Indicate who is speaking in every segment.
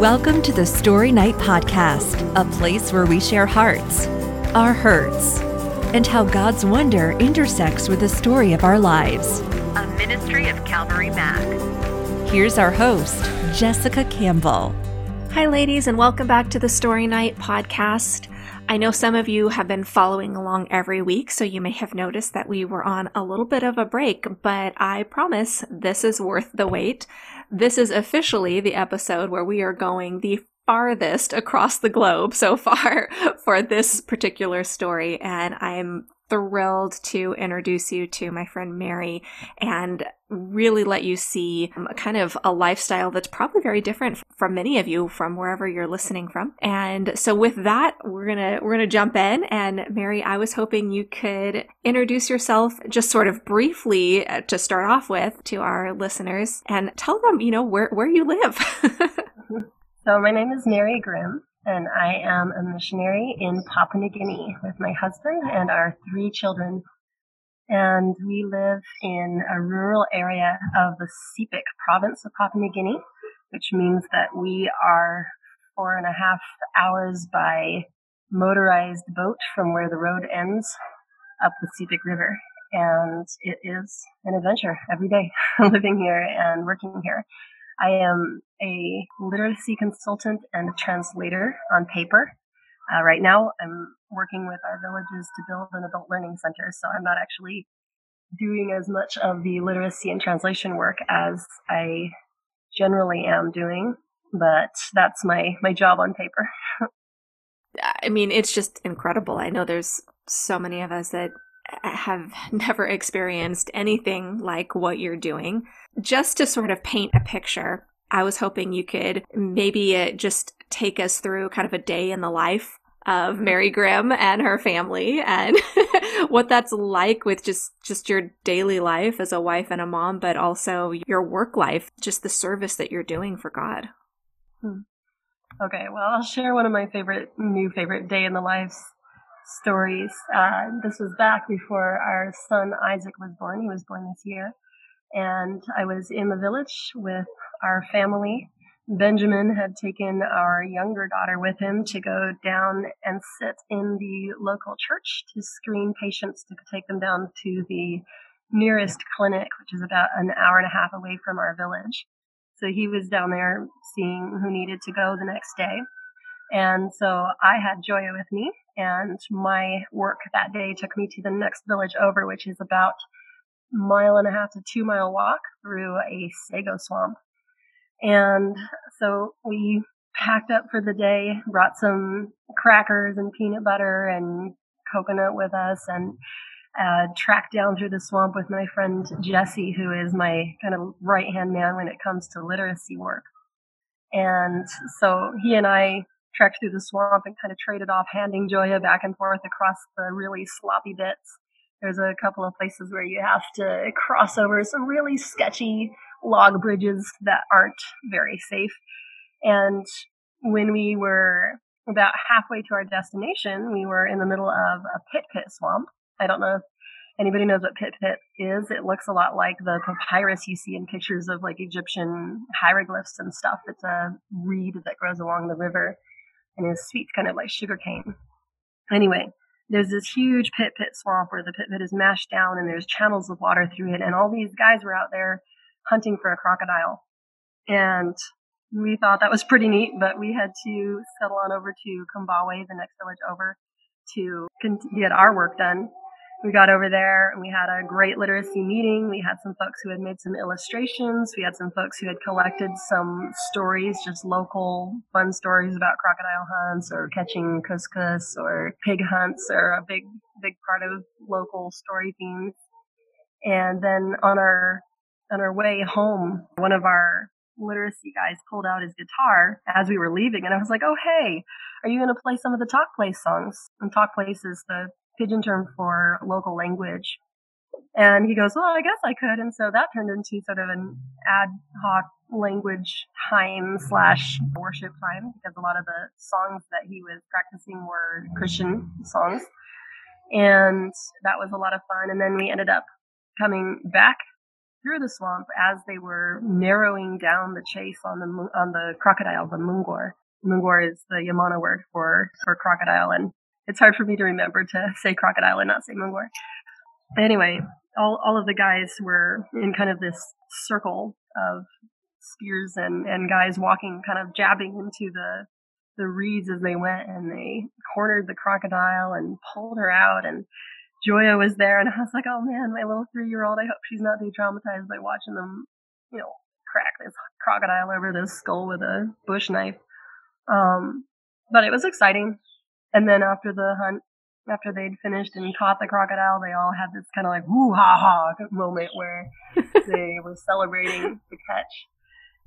Speaker 1: Welcome to the Story Night Podcast, a place where we share hearts, our hurts, and how God's wonder intersects with the story of our lives. A ministry of Calvary Mac. Here's our host, Jessica Campbell.
Speaker 2: Hi, ladies, and welcome back to the Story Night Podcast. I know some of you have been following along every week, so you may have noticed that we were on a little bit of a break, but I promise this is worth the wait. This is officially the episode where we are going the farthest across the globe so far for this particular story, and I'm thrilled to introduce you to my friend Mary and really let you see um, kind of a lifestyle that's probably very different from many of you from wherever you're listening from. And so with that, we're going to we're going to jump in and Mary, I was hoping you could introduce yourself just sort of briefly uh, to start off with to our listeners and tell them, you know, where where you live.
Speaker 3: so my name is Mary Grimm and I am a missionary in Papua New Guinea with my husband and our three children. And we live in a rural area of the Sepik province of Papua New Guinea, which means that we are four and a half hours by motorized boat from where the road ends up the Sepik River. And it is an adventure every day living here and working here. I am a literacy consultant and translator on paper. Uh, right now, I'm working with our villages to build an adult learning center, so I'm not actually doing as much of the literacy and translation work as I generally am doing, but that's my, my job on paper.
Speaker 2: I mean, it's just incredible. I know there's so many of us that have never experienced anything like what you're doing. Just to sort of paint a picture, I was hoping you could maybe uh, just take us through kind of a day in the life of Mary Grimm and her family and what that's like with just just your daily life as a wife and a mom but also your work life just the service that you're doing for God.
Speaker 3: Hmm. Okay, well, I'll share one of my favorite new favorite day in the life stories. Uh, this was back before our son Isaac was born. He was born this year. And I was in the village with our family. Benjamin had taken our younger daughter with him to go down and sit in the local church to screen patients to take them down to the nearest clinic, which is about an hour and a half away from our village. So he was down there seeing who needed to go the next day. And so I had Joya with me and my work that day took me to the next village over, which is about mile and a half to two mile walk through a sago swamp. And so we packed up for the day, brought some crackers and peanut butter and coconut with us and uh, tracked down through the swamp with my friend Jesse, who is my kind of right hand man when it comes to literacy work. And so he and I trekked through the swamp and kind of traded off handing Joya back and forth across the really sloppy bits. There's a couple of places where you have to cross over some really sketchy log bridges that aren't very safe. And when we were about halfway to our destination, we were in the middle of a pit pit swamp. I don't know if anybody knows what pit pit is. It looks a lot like the papyrus you see in pictures of like Egyptian hieroglyphs and stuff. It's a reed that grows along the river and is sweet, kind of like sugarcane. Anyway, there's this huge pit pit swamp where the pit pit is mashed down and there's channels of water through it. And all these guys were out there hunting for a crocodile. And we thought that was pretty neat, but we had to settle on over to Kumbawe, the next village over, to get our work done we got over there and we had a great literacy meeting. We had some folks who had made some illustrations. We had some folks who had collected some stories, just local fun stories about crocodile hunts or catching cuscus or pig hunts are a big, big part of local story themes. And then on our, on our way home, one of our literacy guys pulled out his guitar as we were leaving and I was like, Oh, hey, are you going to play some of the Tok Ples songs? And Tok Ples is the pidgin term for local language. And he goes, well, I guess I could. And so that turned into sort of an ad hoc language time slash worship time because a lot of the songs that he was practicing were Christian songs. And that was a lot of fun. And then we ended up coming back through the swamp as they were narrowing down the chase on the on the crocodile, the mungor. Mungor is the Yamana word for for crocodile, and it's hard for me to remember to say crocodile and not say mungor. Anyway, all all of the guys were in kind of this circle of spears and and guys walking, kind of jabbing into the the reeds as they went, and they cornered the crocodile and pulled her out and Joya was there, and I was like, oh man, my little three year old, I hope she's not too traumatized by watching them, you know, crack this crocodile over the skull with a bush knife. Um, but it was exciting. And then after the hunt, after they'd finished and caught the crocodile, they all had this kind of like woo ha ha moment where they were celebrating the catch.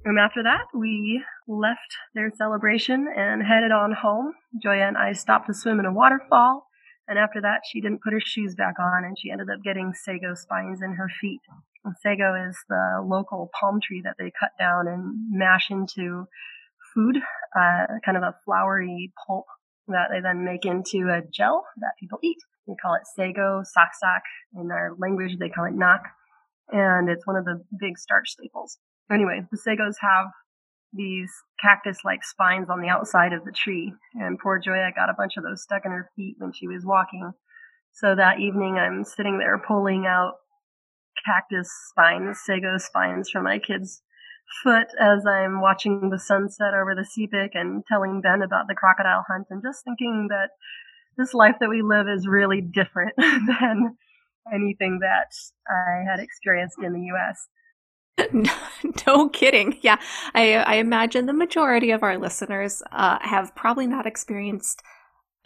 Speaker 3: And after that, we left their celebration and headed on home. Joya and I stopped to swim in a waterfall and after that, she didn't put her shoes back on and she ended up getting sago spines in her feet. And sago is the local palm tree that they cut down and mash into food, uh, kind of a flowery pulp that they then make into a gel that people eat. We call it sago, saksak. In our language, they call it nak. And it's one of the big starch staples. Anyway, the sagos have these cactus like spines on the outside of the tree. And poor Joya got a bunch of those stuck in her feet when she was walking. So that evening, I'm sitting there pulling out cactus spines, sago spines from my kid's foot as I'm watching the sunset over the Sepik and telling Ben about the crocodile hunt and just thinking that this life that we live is really different than anything that I had experienced in the US.
Speaker 2: no, kidding. Yeah, I, I imagine the majority of our listeners uh, have probably not experienced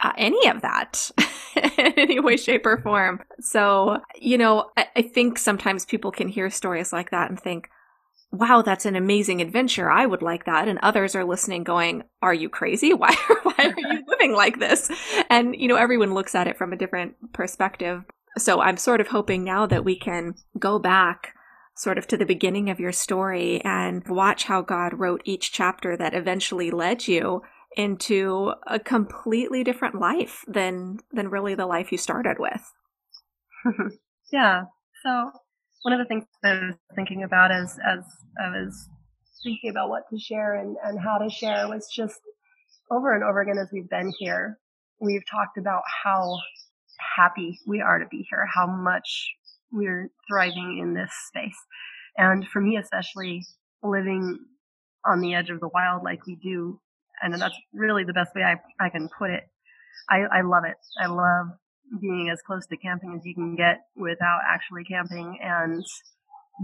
Speaker 2: uh, any of that in any way, shape, or form. So, you know, I, I think sometimes people can hear stories like that and think, wow, that's an amazing adventure. I would like that. And others are listening going, are you crazy? Why, why are you living like this? And, you know, everyone looks at it from a different perspective. So I'm sort of hoping now that we can go back sort of to the beginning of your story and watch how God wrote each chapter that eventually led you into a completely different life than than really the life you started with.
Speaker 3: yeah. So one of the things I was thinking about as as I was thinking about what to share and, and how to share was just over and over again as we've been here, we've talked about how happy we are to be here, how much we're thriving in this space. And for me, especially living on the edge of the wild like we do, and that's really the best way I, I can put it. I, I love it. I love being as close to camping as you can get without actually camping and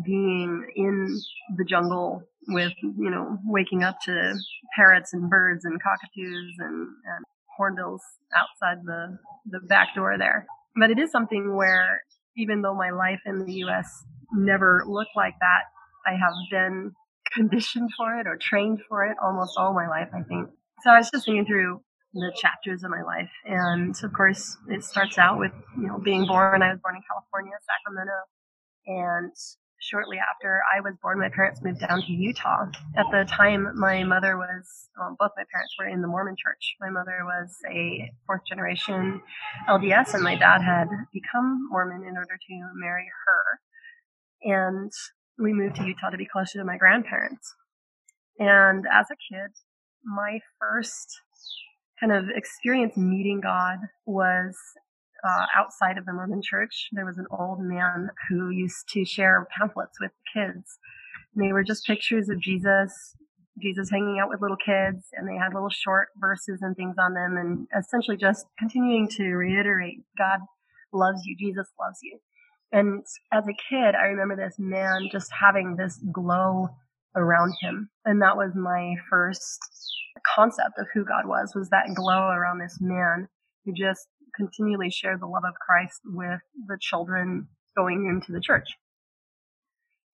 Speaker 3: being in the jungle with, you know, waking up to parrots and birds and cockatoos and, and hornbills outside the, the back door there. But it is something where even though my life in the US never looked like that, I have been conditioned for it or trained for it almost all my life, I think. So I was just thinking through the chapters of my life. And of course, it starts out with, you know, being born. I was born in California, Sacramento. And shortly after I was born, my parents moved down to Utah. At the time, my mother was, well, both my parents were in the Mormon church. My mother was a fourth generation LDS, and my dad had become Mormon in order to marry her. And we moved to Utah to be closer to my grandparents. And as a kid, my first kind of experience meeting God was uh, outside of the Mormon church, there was an old man who used to share pamphlets with kids. And they were just pictures of Jesus, Jesus hanging out with little kids, and they had little short verses and things on them, and essentially just continuing to reiterate God loves you, Jesus loves you. And as a kid, I remember this man just having this glow around him. And that was my first concept of who God was, was that glow around this man who just continually shared the love of Christ with the children going into the church.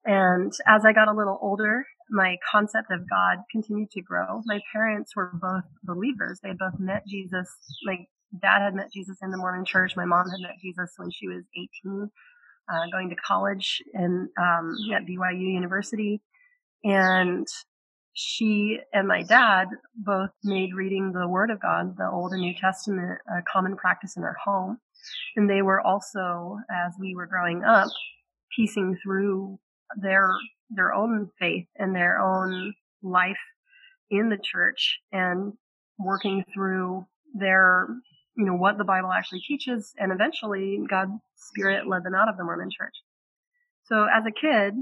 Speaker 3: And as I got a little older, my concept of God continued to grow. My parents were both believers. They both met Jesus. My dad had met Jesus in the Mormon church. My mom had met Jesus when she was 18, uh, going to college and um, at BYU University. And she and my dad both made reading the Word of God, the Old and New Testament, a common practice in our home. And they were also, as we were growing up, piecing through their their own faith and their own life in the church and working through their you know what the Bible actually teaches and eventually God's spirit led them out of the Mormon church. So as a kid,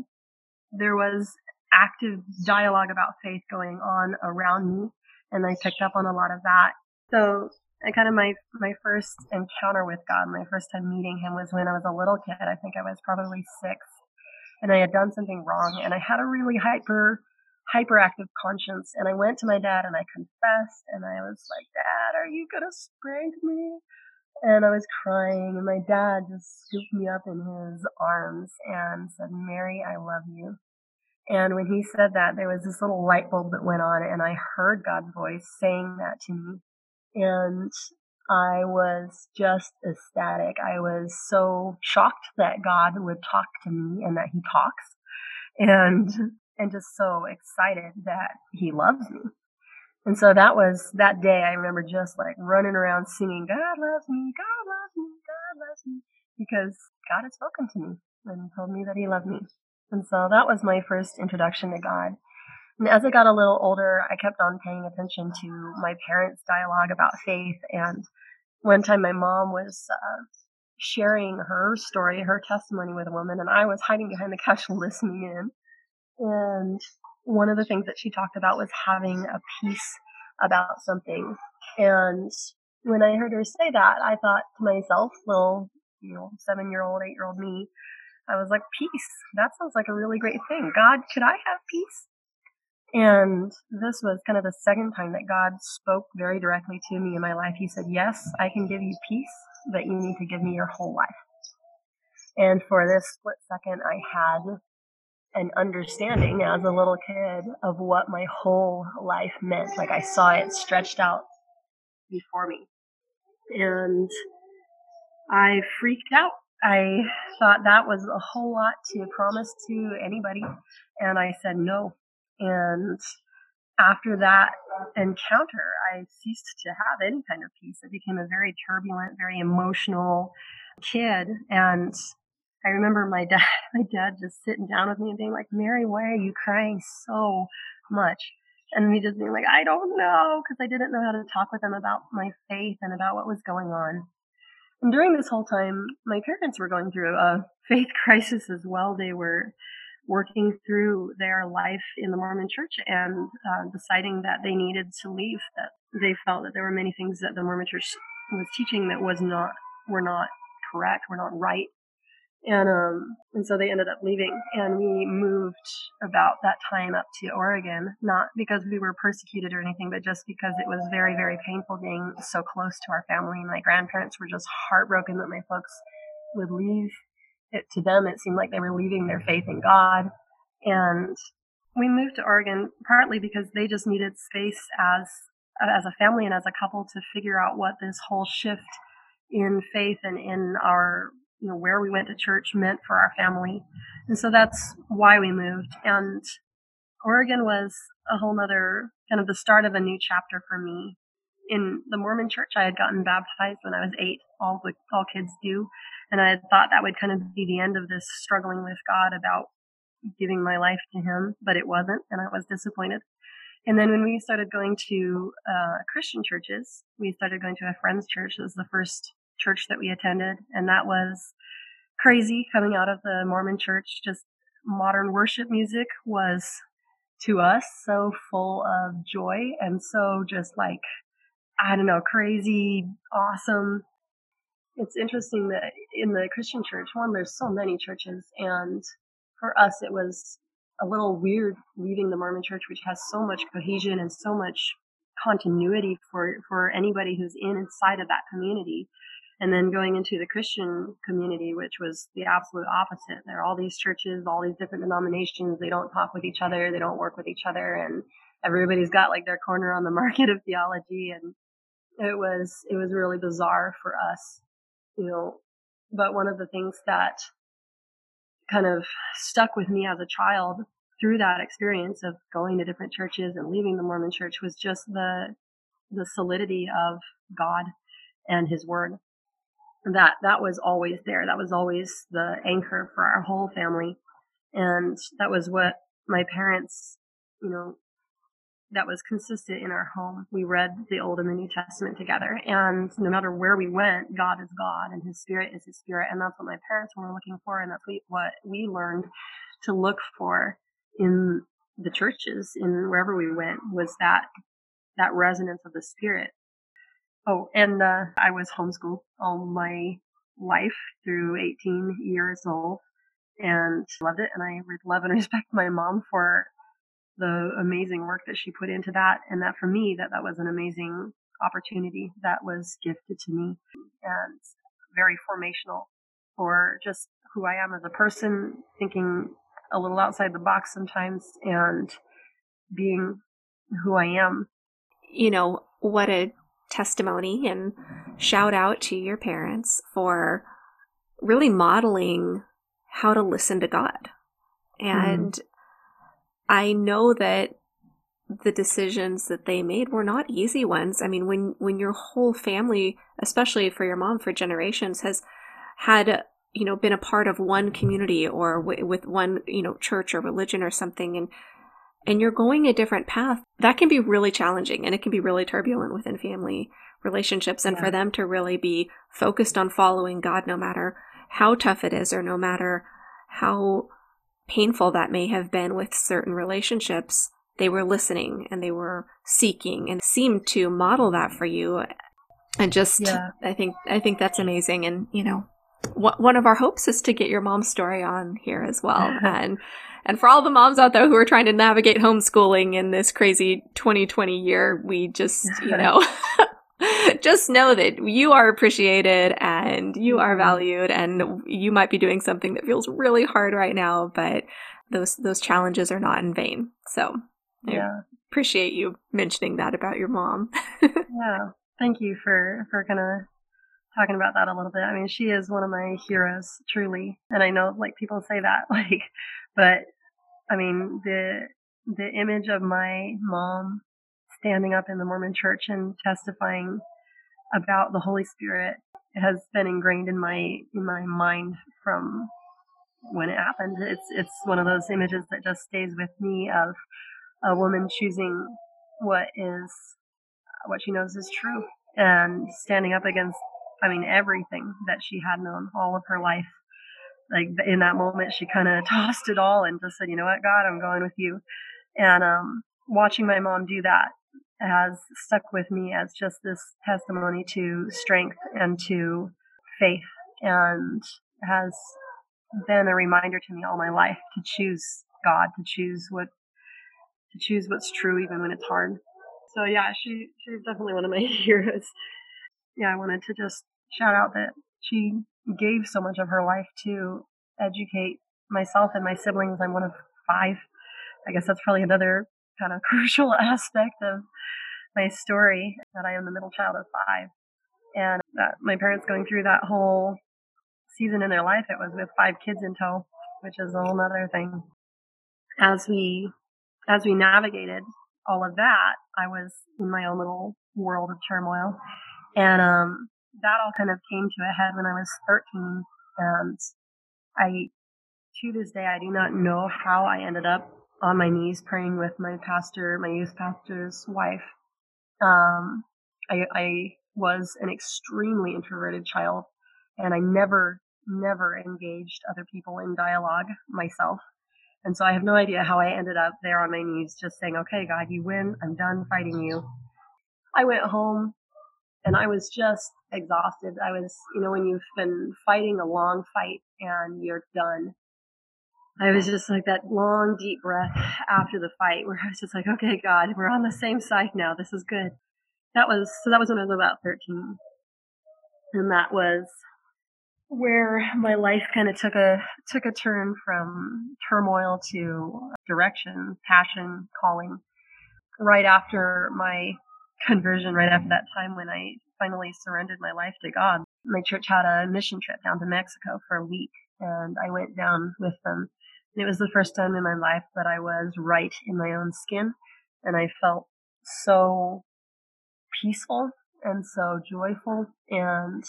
Speaker 3: there was active dialogue about faith going on around me and I picked up on a lot of that. So I kind of my my first encounter with God, my first time meeting him was when I was a little kid. I think I was probably six and I had done something wrong and I had a really hyper hyperactive conscience and I went to my dad and I confessed and I was like, Dad, are you gonna spank me? And I was crying and my dad just scooped me up in his arms and said, Mary, I love you. And when he said that, there was this little light bulb that went on and I heard God's voice saying that to me. And I was just ecstatic. I was so shocked that God would talk to me and that he talks and, and just so excited that he loves me. And so that was that day I remember just like running around singing, God loves me, God loves me, God loves me, because God had spoken to me and told me that he loved me. And so that was my first introduction to God. And as I got a little older, I kept on paying attention to my parents' dialogue about faith. And one time my mom was uh, sharing her story, her testimony with a woman, and I was hiding behind the couch listening in. And one of the things that she talked about was having a peace about something. And when I heard her say that, I thought to myself, little, you know, seven year old, eight year old me, I was like, peace. That sounds like a really great thing. God, could I have peace? And this was kind of the second time that God spoke very directly to me in my life. He said, Yes, I can give you peace, but you need to give me your whole life. And for this split second, I had an understanding as a little kid of what my whole life meant. Like I saw it stretched out before me. And I freaked out. I thought that was a whole lot to promise to anybody. And I said no. And after that encounter, I ceased to have any kind of peace. I became a very turbulent, very emotional kid. And I remember my dad, my dad just sitting down with me and being like, Mary, why are you crying so much? And me just being like, I don't know, because I didn't know how to talk with him about my faith and about what was going on. And during this whole time, my parents were going through a faith crisis as well. They were working through their life in the Mormon church and uh, deciding that they needed to leave, that they felt that there were many things that the Mormon church was teaching that was not, were not correct, were not right. And, um, and so they ended up leaving and we moved about that time up to Oregon, not because we were persecuted or anything, but just because it was very, very painful being so close to our family. My grandparents were just heartbroken that my folks would leave it, to them, it seemed like they were leaving their faith in God. And we moved to Oregon partly because they just needed space as as a family and as a couple to figure out what this whole shift in faith and in our you know where we went to church meant for our family. And so that's why we moved. And Oregon was a whole nother kind of the start of a new chapter for me. In the Mormon church, I had gotten baptized when I was eight. All the all kids do. And I had thought that would kind of be the end of this struggling with God about giving my life to Him, but it wasn't, and I was disappointed. And then when we started going to uh, Christian churches, we started going to a friend's church. It was the first church that we attended, and that was crazy coming out of the Mormon church. Just modern worship music was to us so full of joy and so just like, I don't know, crazy, awesome it's interesting that in the Christian church, one, there's so many churches, and for us, it was a little weird leaving the Mormon church, which has so much cohesion and so much continuity for, for anybody who's in inside of that community. And then going into the Christian community, which was the absolute opposite. There are all these churches, all these different denominations. They don't talk with each other. They don't work with each other. And everybody's got like their corner on the market of theology. And it was, it was really bizarre for us you know, but one of the things that kind of stuck with me as a child through that experience of going to different churches and leaving the Mormon church was just the the solidity of God and his word. That that was always there. That was always the anchor for our whole family. And that was what my parents, you know, that was consistent in our home. We read the Old and the New Testament together. And no matter where we went, God is God and His Spirit is His Spirit. And that's what my parents were looking for. And that's what we learned to look for in the churches, in wherever we went, was that, that resonance of the Spirit. Oh, and uh, I was homeschooled all my life through 18 years old and loved it. And I love and respect my mom for the amazing work that she put into that and that for me that that was an amazing opportunity that was gifted to me and very formational for just who I am as a person, thinking a little outside the box sometimes and being who I am.
Speaker 2: You know, what a testimony and shout out to your parents for really modeling how to listen to God. And mm. I know that the decisions that they made were not easy ones. I mean, when when your whole family, especially for your mom for generations has had you know been a part of one community or w- with one you know church or religion or something and and you're going a different path that can be really challenging and it can be really turbulent within family relationships and yeah. for them to really be focused on following God no matter how tough it is or no matter how painful that may have been with certain relationships, they were listening and they were seeking and seemed to model that for you. And just, yeah. I think, I think that's amazing. And, you know, one of our hopes is to get your mom's story on here as well. and, and for all the moms out there who are trying to navigate homeschooling in this crazy 2020 year, we just, you know, just know that you are appreciated and you are mm-hmm. valued and you might be doing something that feels really hard right now, but those those challenges are not in vain. So yeah. I appreciate you mentioning that about your mom.
Speaker 3: yeah. Thank you for for kind of talking about that a little bit. I mean, she is one of my heroes, truly. And I know like people say that like but I mean, the the image of my mom standing up in the Mormon church and testifying about the Holy Spirit has been ingrained in my in my mind from when it happened. It's it's one of those images that just stays with me of a woman choosing what is what she knows is true and standing up against I mean everything that she had known all of her life. Like in that moment she kind of tossed it all and just said, "You know what, God, I'm going with you." And um watching my mom do that has stuck with me as just this testimony to strength and to faith and has been a reminder to me all my life to choose God, to choose what to choose what's true even when it's hard. So yeah, she she's definitely one of my heroes. Yeah, I wanted to just shout out that she gave so much of her life to educate myself and my siblings. I'm one of five. I guess that's probably another kind of crucial aspect of my story that I am the middle child of five. And that my parents going through that whole season in their life, it was with five kids in tow, which is a whole other thing. As we, as we navigated all of that, I was in my own little world of turmoil. And, um, that all kind of came to a head when I was 13. And I, to this day, I do not know how I ended up on my knees praying with my pastor, my youth pastor's wife. Um, I, I was an extremely introverted child and I never, never engaged other people in dialogue myself. And so I have no idea how I ended up there on my knees just saying, okay, God, you win. I'm done fighting you. I went home and I was just exhausted. I was, you know, when you've been fighting a long fight and you're done I was just like that long, deep breath after the fight where I was just like, okay, God, we're on the same side now. This is good. That was, so that was when I was about 13. And that was where my life kind of took a, took a turn from turmoil to direction, passion, calling. Right after my conversion, right after that time when I finally surrendered my life to God, my church had a mission trip down to Mexico for a week and I went down with them. It was the first time in my life that I was right in my own skin and I felt so peaceful and so joyful and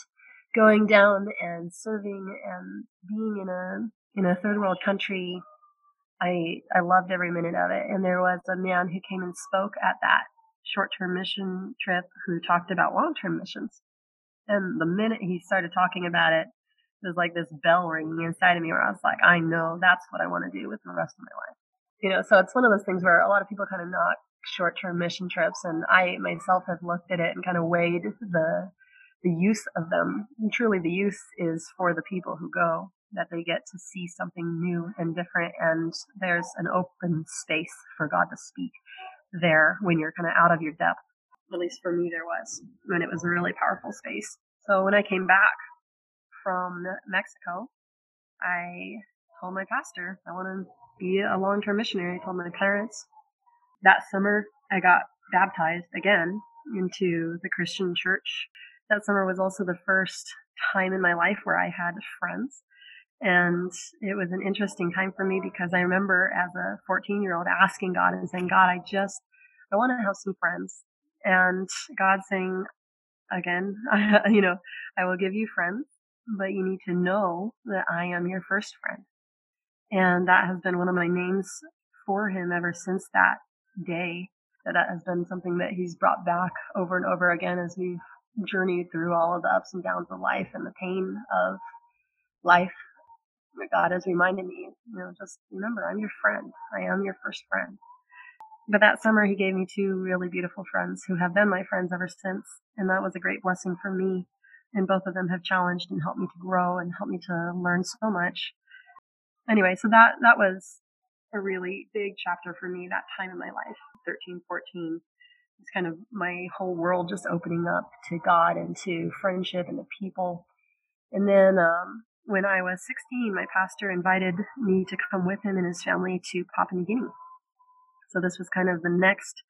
Speaker 3: going down and serving and being in a in a third world country I I loved every minute of it. And there was a man who came and spoke at that short-term mission trip who talked about long-term missions. And the minute he started talking about it, it was like this bell ringing inside of me where I was like, I know that's what I want to do with the rest of my life. You know, so it's one of those things where a lot of people kind of knock short-term mission trips, and I myself have looked at it and kind of weighed the the use of them. And truly, the use is for the people who go that they get to see something new and different, and there's an open space for God to speak there when you're kind of out of your depth. At least for me, there was, and it was a really powerful space. So when I came back from Mexico, I told my pastor I want to be a long-term missionary. I told my parents. That summer, I got baptized again into the Christian church. That summer was also the first time in my life where I had friends. And it was an interesting time for me because I remember as a 14 year old asking God and saying, God, I just, I want to have some friends. And God saying, again, you know, I will give you friends, but you need to know that I am your first friend. And that has been one of my names for him ever since that day. That that has been something that he's brought back over and over again as we've journeyed through all of the ups and downs of life and the pain of life. God has reminded me, you know, just remember, I'm your friend. I am your first friend. But that summer, he gave me two really beautiful friends who have been my friends ever since. And that was a great blessing for me. And both of them have challenged and helped me to grow and helped me to learn so much. Anyway, so that, that was a really big chapter for me that time in my life, 13, 14. It's kind of my whole world just opening up to God and to friendship and to people. And then um, when I was 16, my pastor invited me to come with him and his family to Papua New Guinea. So this was kind of the next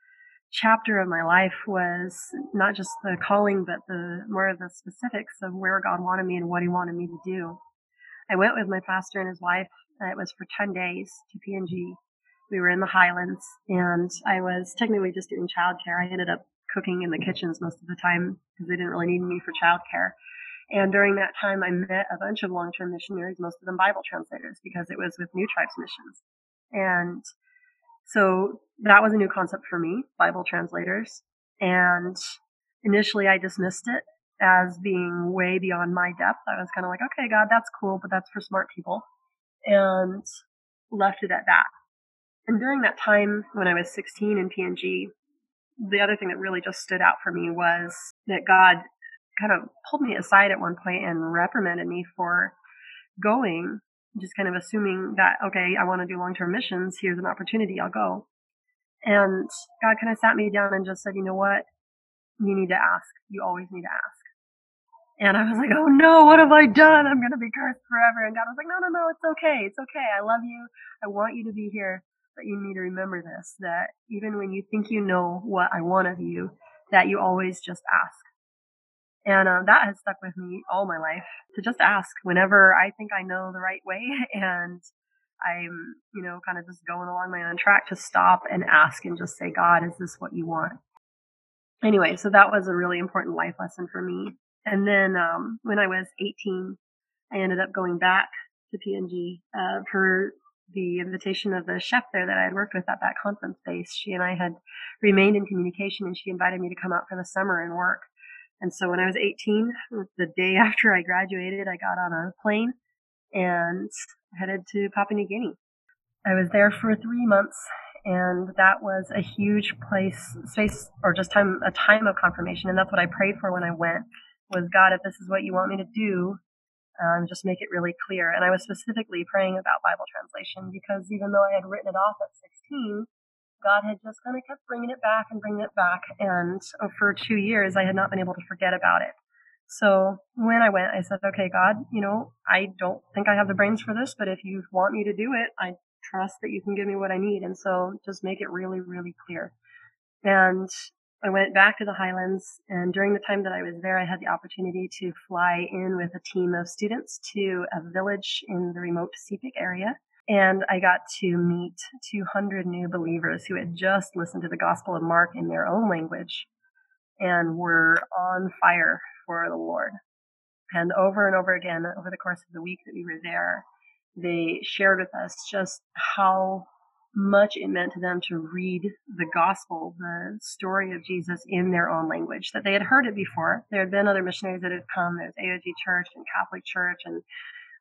Speaker 3: chapter of my life was not just the calling, but the more of the specifics of where God wanted me and what He wanted me to do. I went with my pastor and his wife it was for 10 days to PNG. We were in the highlands and I was technically just doing childcare. I ended up cooking in the kitchens most of the time because they didn't really need me for childcare. And during that time, I met a bunch of long-term missionaries, most of them Bible translators, because it was with New Tribes Missions. And so that was a new concept for me, Bible translators. And initially I dismissed it as being way beyond my depth. I was kind of like, okay, God, that's cool, but that's for smart people and left it at that. And during that time when I was 16 in PNG, the other thing that really just stood out for me was that God kind of pulled me aside at one point and reprimanded me for going, just kind of assuming that, okay, I want to do long term missions. Here's an opportunity. I'll go. And God kind of sat me down and just said, you know what? You need to ask. You always need to ask. And I was like, oh no, what have I done? I'm going to be cursed forever. And God was like, no, no, no, it's okay. It's okay. I love you. I want you to be here. But you need to remember this, that even when you think you know what I want of you, that you always just ask. And uh, that has stuck with me all my life to just ask whenever I think I know the right way and I'm, you know, kind of just going along my own track to stop and ask and just say, God, is this what you want? Anyway, so that was a really important life lesson for me. And then um, when I was 18, I ended up going back to PNG uh, per the invitation of the chef there that I had worked with at that conference base. She and I had remained in communication, and she invited me to come out for the summer and work. And so when I was 18, the day after I graduated, I got on a plane and headed to Papua New Guinea. I was there for three months and that was a huge place space or just time a time of confirmation and that's what i prayed for when i went was God, if this is what you want me to do, um, just make it really clear. And I was specifically praying about Bible translation because even though I had written it off at 16, God had just kind of kept bringing it back and bringing it back. And for two years, I had not been able to forget about it. So when I went, I said, okay, God, you know, I don't think I have the brains for this, but if you want me to do it, I trust that you can give me what I need. And so just make it really, really clear. And I went back to the Highlands, and during the time that I was there, I had the opportunity to fly in with a team of students to a village in the remote Sepik area. And I got to meet 200 new believers who had just listened to the Gospel of Mark in their own language and were on fire for the Lord. And over and over again, over the course of the week that we were there, they shared with us just how much it meant to them to read the gospel, the story of Jesus in their own language, that they had heard it before. There had been other missionaries that had come. There's AOG Church and Catholic Church and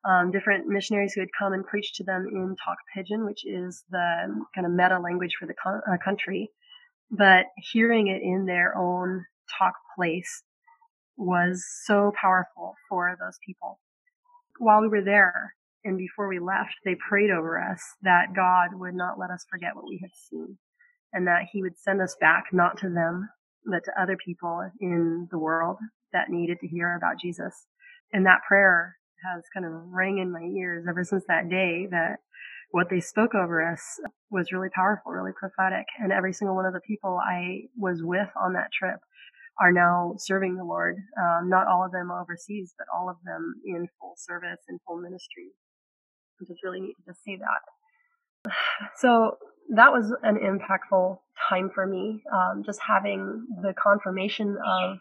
Speaker 3: um, different missionaries who had come and preached to them in Tok Pisin, which is the kind of meta language for the co- uh, country. But hearing it in their own tok ples was so powerful for those people. While we were there, and before we left, they prayed over us that God would not let us forget what we had seen and that he would send us back, not to them, but to other people in the world that needed to hear about Jesus. And that prayer has kind of rang in my ears ever since that day that what they spoke over us was really powerful, really prophetic. And every single one of the people I was with on that trip are now serving the Lord. Um, not all of them overseas, but all of them in full service and full ministry which is really neat to see that. So that was an impactful time for me. Um, just having the confirmation of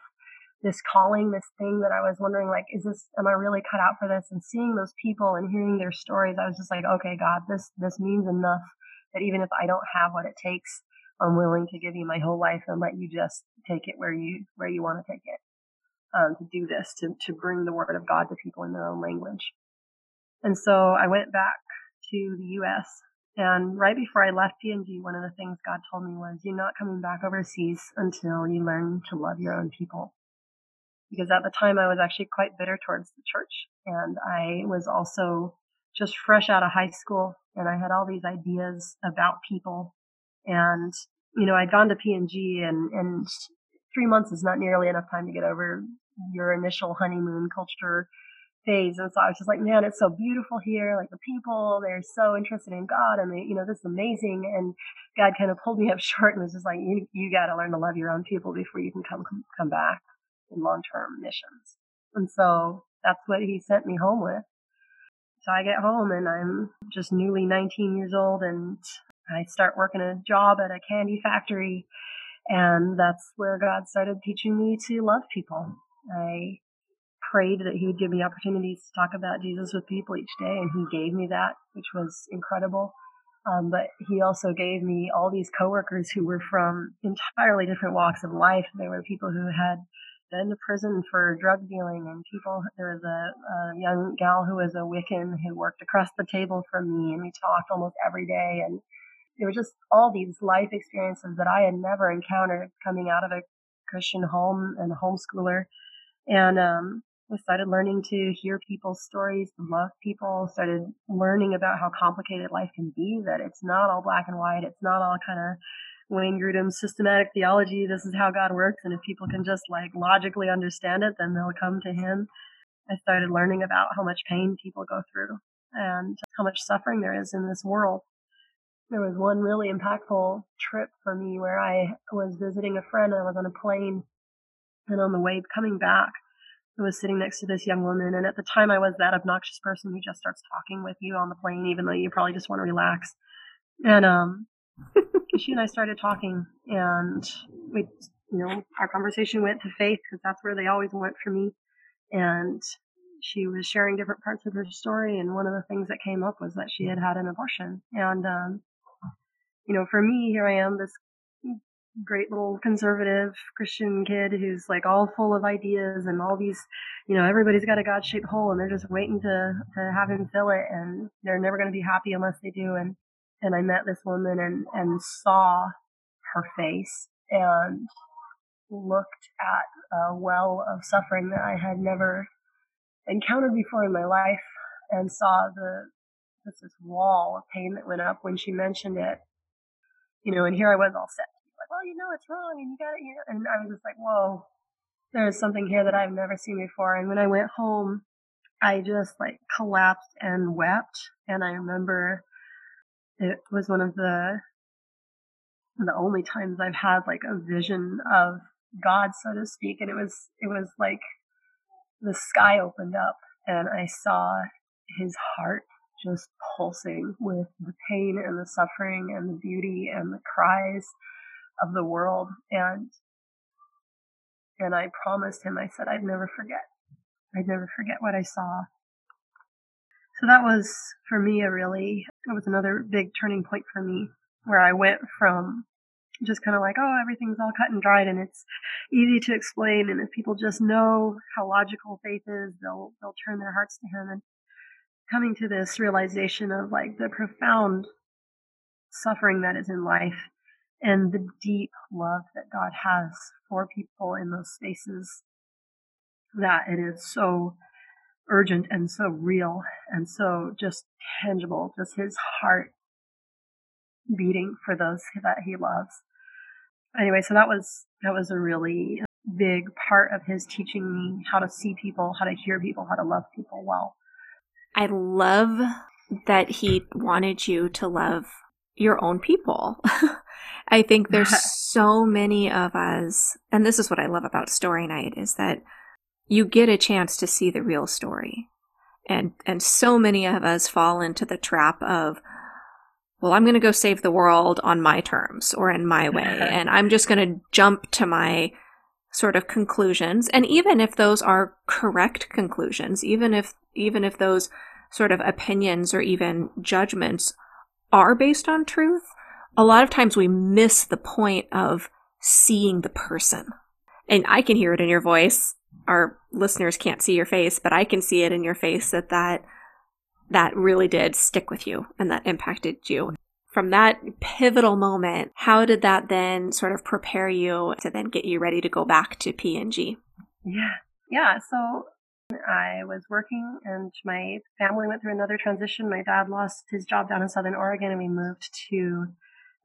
Speaker 3: this calling, this thing that I was wondering, like, is this, am I really cut out for this? And seeing those people and hearing their stories, I was just like, okay, God, this, this means enough that even if I don't have what it takes, I'm willing to give you my whole life and let you just take it where you, where you want to take it. Um, to do this, to, to bring the word of God to people in their own language. And so I went back to the US. And right before I left PNG, one of the things God told me was, You're not coming back overseas until you learn to love your own people. Because at the time I was actually quite bitter towards the church. And I was also just fresh out of high school and I had all these ideas about people. And, you know, I'd gone to PNG and, and three months is not nearly enough time to get over your initial honeymoon culture phase. And so I was just like, man, it's so beautiful here. Like the people, they're so interested in God and they, you know, this is amazing. And God kind of pulled me up short and was just like, you, you got to learn to love your own people before you can come, come back in long-term missions. And so that's what he sent me home with. So I get home and I'm just newly 19 years old and I start working a job at a candy factory. And that's where God started teaching me to love people. I prayed that he would give me opportunities to talk about Jesus with people each day, and he gave me that, which was incredible. Um, but he also gave me all these coworkers who were from entirely different walks of life. They were people who had been to prison for drug dealing, and people. There was a, a young gal who was a Wiccan who worked across the table from me, and we talked almost every day. And there were just all these life experiences that I had never encountered coming out of a Christian home and a homeschooler. And um, I started learning to hear people's stories, to love people, started learning about how complicated life can be, that it's not all black and white. It's not all kind of Wayne Grudem's systematic theology. This is how God works. And if people can just like logically understand it, then they'll come to him. I started learning about how much pain people go through and how much suffering there is in this world. There was one really impactful trip for me where I was visiting a friend. I was on a plane and on the way coming back, I was sitting next to this young woman, and at the time I was that obnoxious person who just starts talking with you on the plane, even though you probably just want to relax. And um, she and I started talking, and we, you know, our conversation went to faith because that's where they always went for me. And she was sharing different parts of her story, and one of the things that came up was that she had had an abortion. And um, you know, for me, here I am, this great little conservative Christian kid who's like all full of ideas and all these, you know, everybody's got a God shaped hole and they're just waiting to, to have him fill it and they're never going to be happy unless they do. And, and I met this woman and, and saw her face and looked at a well of suffering that I had never encountered before in my life and saw the, just this wall of pain that went up when she mentioned it. You know, and here I was all set like, well, you know, it's wrong and you got it. You know? And I was just like, whoa, there's something here that I've never seen before. And when I went home, I just like collapsed and wept. And I remember it was one of the the only times I've had like a vision of God, so to speak. And it was it was like the sky opened up and I saw his heart just pulsing with the pain and the suffering and the beauty and the cries of the world and and I promised him I said I'd never forget. I'd never forget what I saw. So that was for me a really, it was another big turning point for me where I went from just kind of like, oh, everything's all cut and dried and it's easy to explain. And if people just know how logical faith is, they'll, they'll turn their hearts to him. And coming to this realization of like the profound suffering that is in life and the deep love that God has for people in those spaces that it is so urgent and so real and so just tangible, just his heart beating for those that he loves. Anyway, so that was that was a really big part of his teaching me how to see people, how to hear people, how to love people well.
Speaker 2: I love that he wanted you to love your own people. I think there's so many of us, and this is what I love about Story Night is that you get a chance to see the real story. And and so many of us fall into the trap of well, I'm going to go save the world on my terms or in my way and I'm just going to jump to my sort of conclusions. And even if those are correct conclusions, even if even if those sort of opinions or even judgments are based on truth, a lot of times we miss the point of seeing the person. And I can hear it in your voice our listeners can't see your face, but I can see it in your face that that that really did stick with you and that impacted you. From that pivotal moment, how did that then sort of prepare you to then get you ready to go back to PNG?
Speaker 3: Yeah. Yeah, so I was working and my family went through another transition. My dad lost his job down in Southern Oregon and we moved to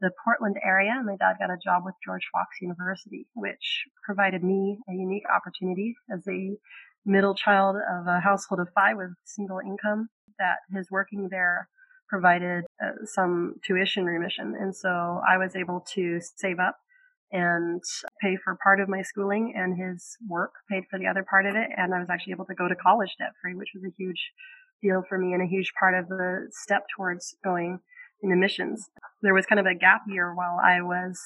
Speaker 3: the Portland area. And my dad got a job with George Fox University, which provided me a unique opportunity as a middle child of a household of five with single income that his working there provided uh, some tuition remission. And so I was able to save up and pay for part of my schooling and his work paid for the other part of it. And I was actually able to go to college debt free, which was a huge deal for me and a huge part of the step towards going in emissions. There was kind of a gap year while I was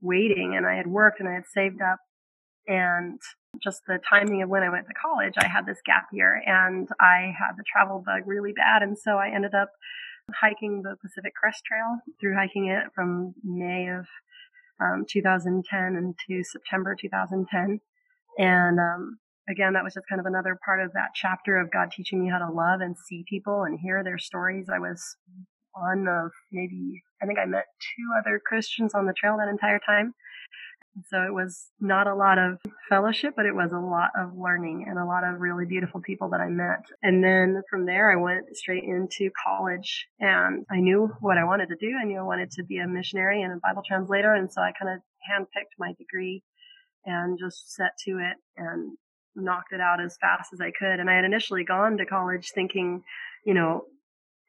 Speaker 3: waiting and I had worked and I had saved up and just the timing of when I went to college, I had this gap year and I had the travel bug really bad. And so I ended up hiking the Pacific Crest Trail through hiking it from May of um, 2010 into September 2010. And um, again, that was just kind of another part of that chapter of God teaching me how to love and see people and hear their stories. I was one of maybe, I think I met two other Christians on the trail that entire time. So it was not a lot of fellowship, but it was a lot of learning and a lot of really beautiful people that I met. And then from there, I went straight into college and I knew what I wanted to do. I knew I wanted to be a missionary and a Bible translator. And so I kind of handpicked my degree and just set to it and knocked it out as fast as I could. And I had initially gone to college thinking, you know,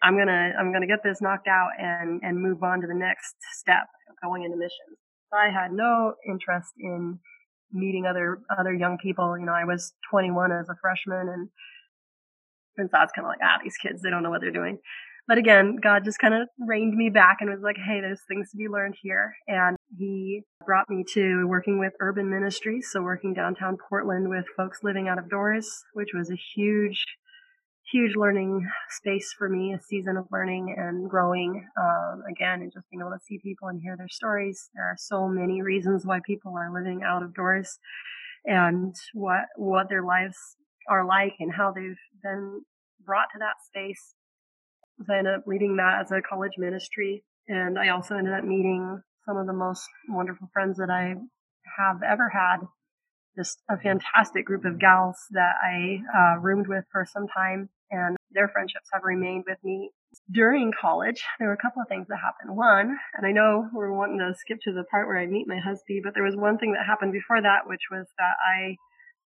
Speaker 3: I'm gonna I'm gonna get this knocked out and and move on to the next step going into missions. I had no interest in meeting other other young people. You know, I was 21 as a freshman, and and so I was kind of like, ah, these kids, they don't know what they're doing. But again, God just kind of reined me back and was like, hey, there's things to be learned here. And He brought me to working with urban ministries, so working downtown Portland with folks living out of doors, which was a huge huge learning space for me, a season of learning and growing. Um, again, and just being able to see people and hear their stories. There are so many reasons why people are living out of doors and what, what their lives are like and how they've been brought to that space. So I ended up leading that as a college ministry. And I also ended up meeting some of the most wonderful friends that I have ever had just a fantastic group of gals that I uh, roomed with for some time, and their friendships have remained with me. During college, there were a couple of things that happened. One, and I know we're wanting to skip to the part where I meet my husband, but there was one thing that happened before that, which was that I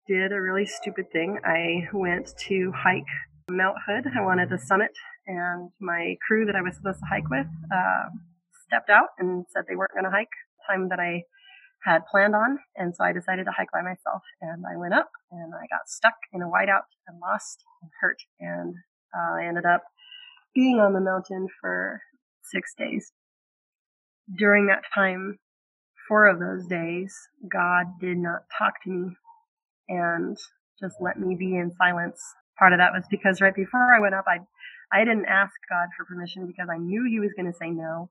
Speaker 3: did a really stupid thing. I went to hike Mount Hood. I wanted to summit, and my crew that I was supposed to hike with uh, stepped out and said they weren't going to hike. The time that I had planned on. And so I decided to hike by myself and I went up and I got stuck in a whiteout and lost and hurt. And uh, I ended up being on the mountain for six days. During that time, four of those days, God did not talk to me and just let me be in silence. Part of that was because right before I went up, I I didn't ask God for permission because I knew He was going to say no.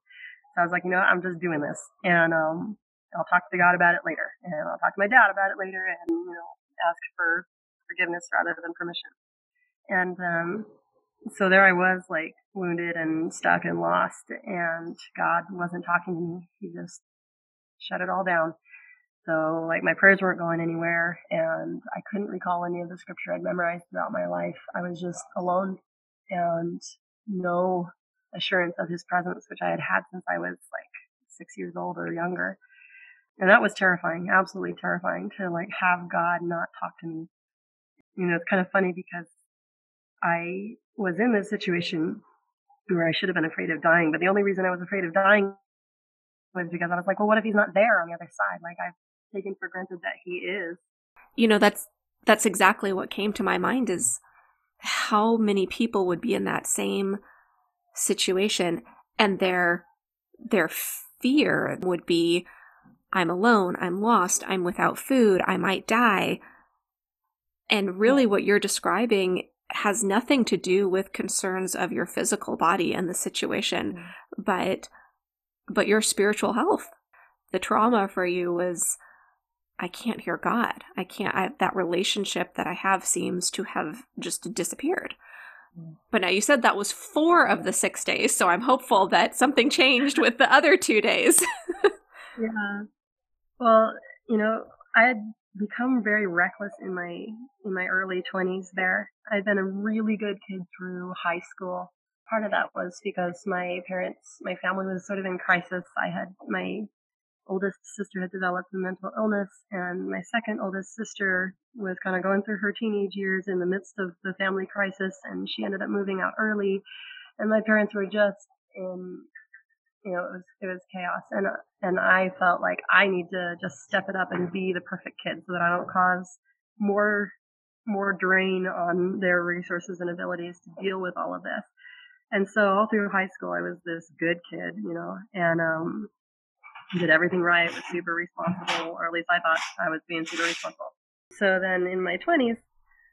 Speaker 3: So I was like, you know what, I'm just doing this, and um, I'll talk to God about it later, and I'll talk to my dad about it later, and you know, ask for forgiveness rather than permission. And um, so there I was, like wounded and stuck and lost, and God wasn't talking to me. He just shut it all down. So like my prayers weren't going anywhere, and I couldn't recall any of the scripture I'd memorized throughout my life. I was just alone and no assurance of His presence, which I had had since I was like six years old or younger. And that was terrifying, absolutely terrifying to like have God not talk to me. You know, it's kind of funny because I was in this situation where I should have been afraid of dying, but the only reason I was afraid of dying was because I was like, well, what if he's not there on the other side? Like I've taken for granted that he is.
Speaker 2: You know, that's that's exactly what came to my mind is how many people would be in that same situation and their their fear would be I'm alone, I'm lost, I'm without food, I might die. And really, what you're describing has nothing to do with concerns of your physical body and the situation, mm-hmm. but but your spiritual health. The trauma for you was I can't hear God. I can't I, that relationship that I have seems to have just disappeared. Mm. But now you said that was 4 of the 6 days, so I'm hopeful that something changed with the other 2 days.
Speaker 3: yeah. Well, you know, I had become very reckless in my in my early 20s there. I'd been a really good kid through high school. Part of that was because my parents, my family was sort of in crisis. I had my oldest sister had developed a mental illness and my second oldest sister was kind of going through her teenage years in the midst of the family crisis and she ended up moving out early and my parents were just in you know, it was it was chaos, and and I felt like I need to just step it up and be the perfect kid so that I don't cause more more drain on their resources and abilities to deal with all of this. And so all through high school, I was this good kid, you know, and um, did everything right, was super responsible, or at least I thought I was being super responsible. So then in my 20s,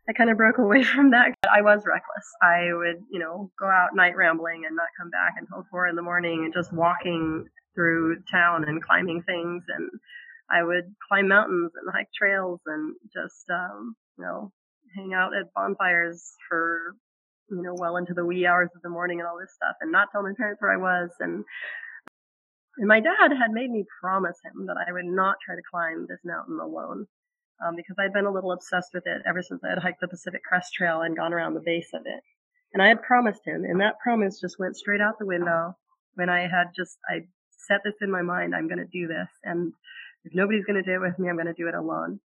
Speaker 3: I kind of broke away from that. I was reckless. I would, you know, go out night rambling and not come back until four in the morning and just walking through town and climbing things. And I would climb mountains and hike trails and just, um, you know, hang out at bonfires for, you know, well into the wee hours of the morning and all this stuff and not tell my parents where I was. And, and my dad had made me promise him that I would not try to climb this mountain alone um, because I'd been a little obsessed with it ever since I had hiked the Pacific Crest Trail and gone around the base of it. And I had promised him, and that promise just went straight out the window when I had just, I set this in my mind, I'm going to do this. And if nobody's going to do it with me, I'm going to do it alone.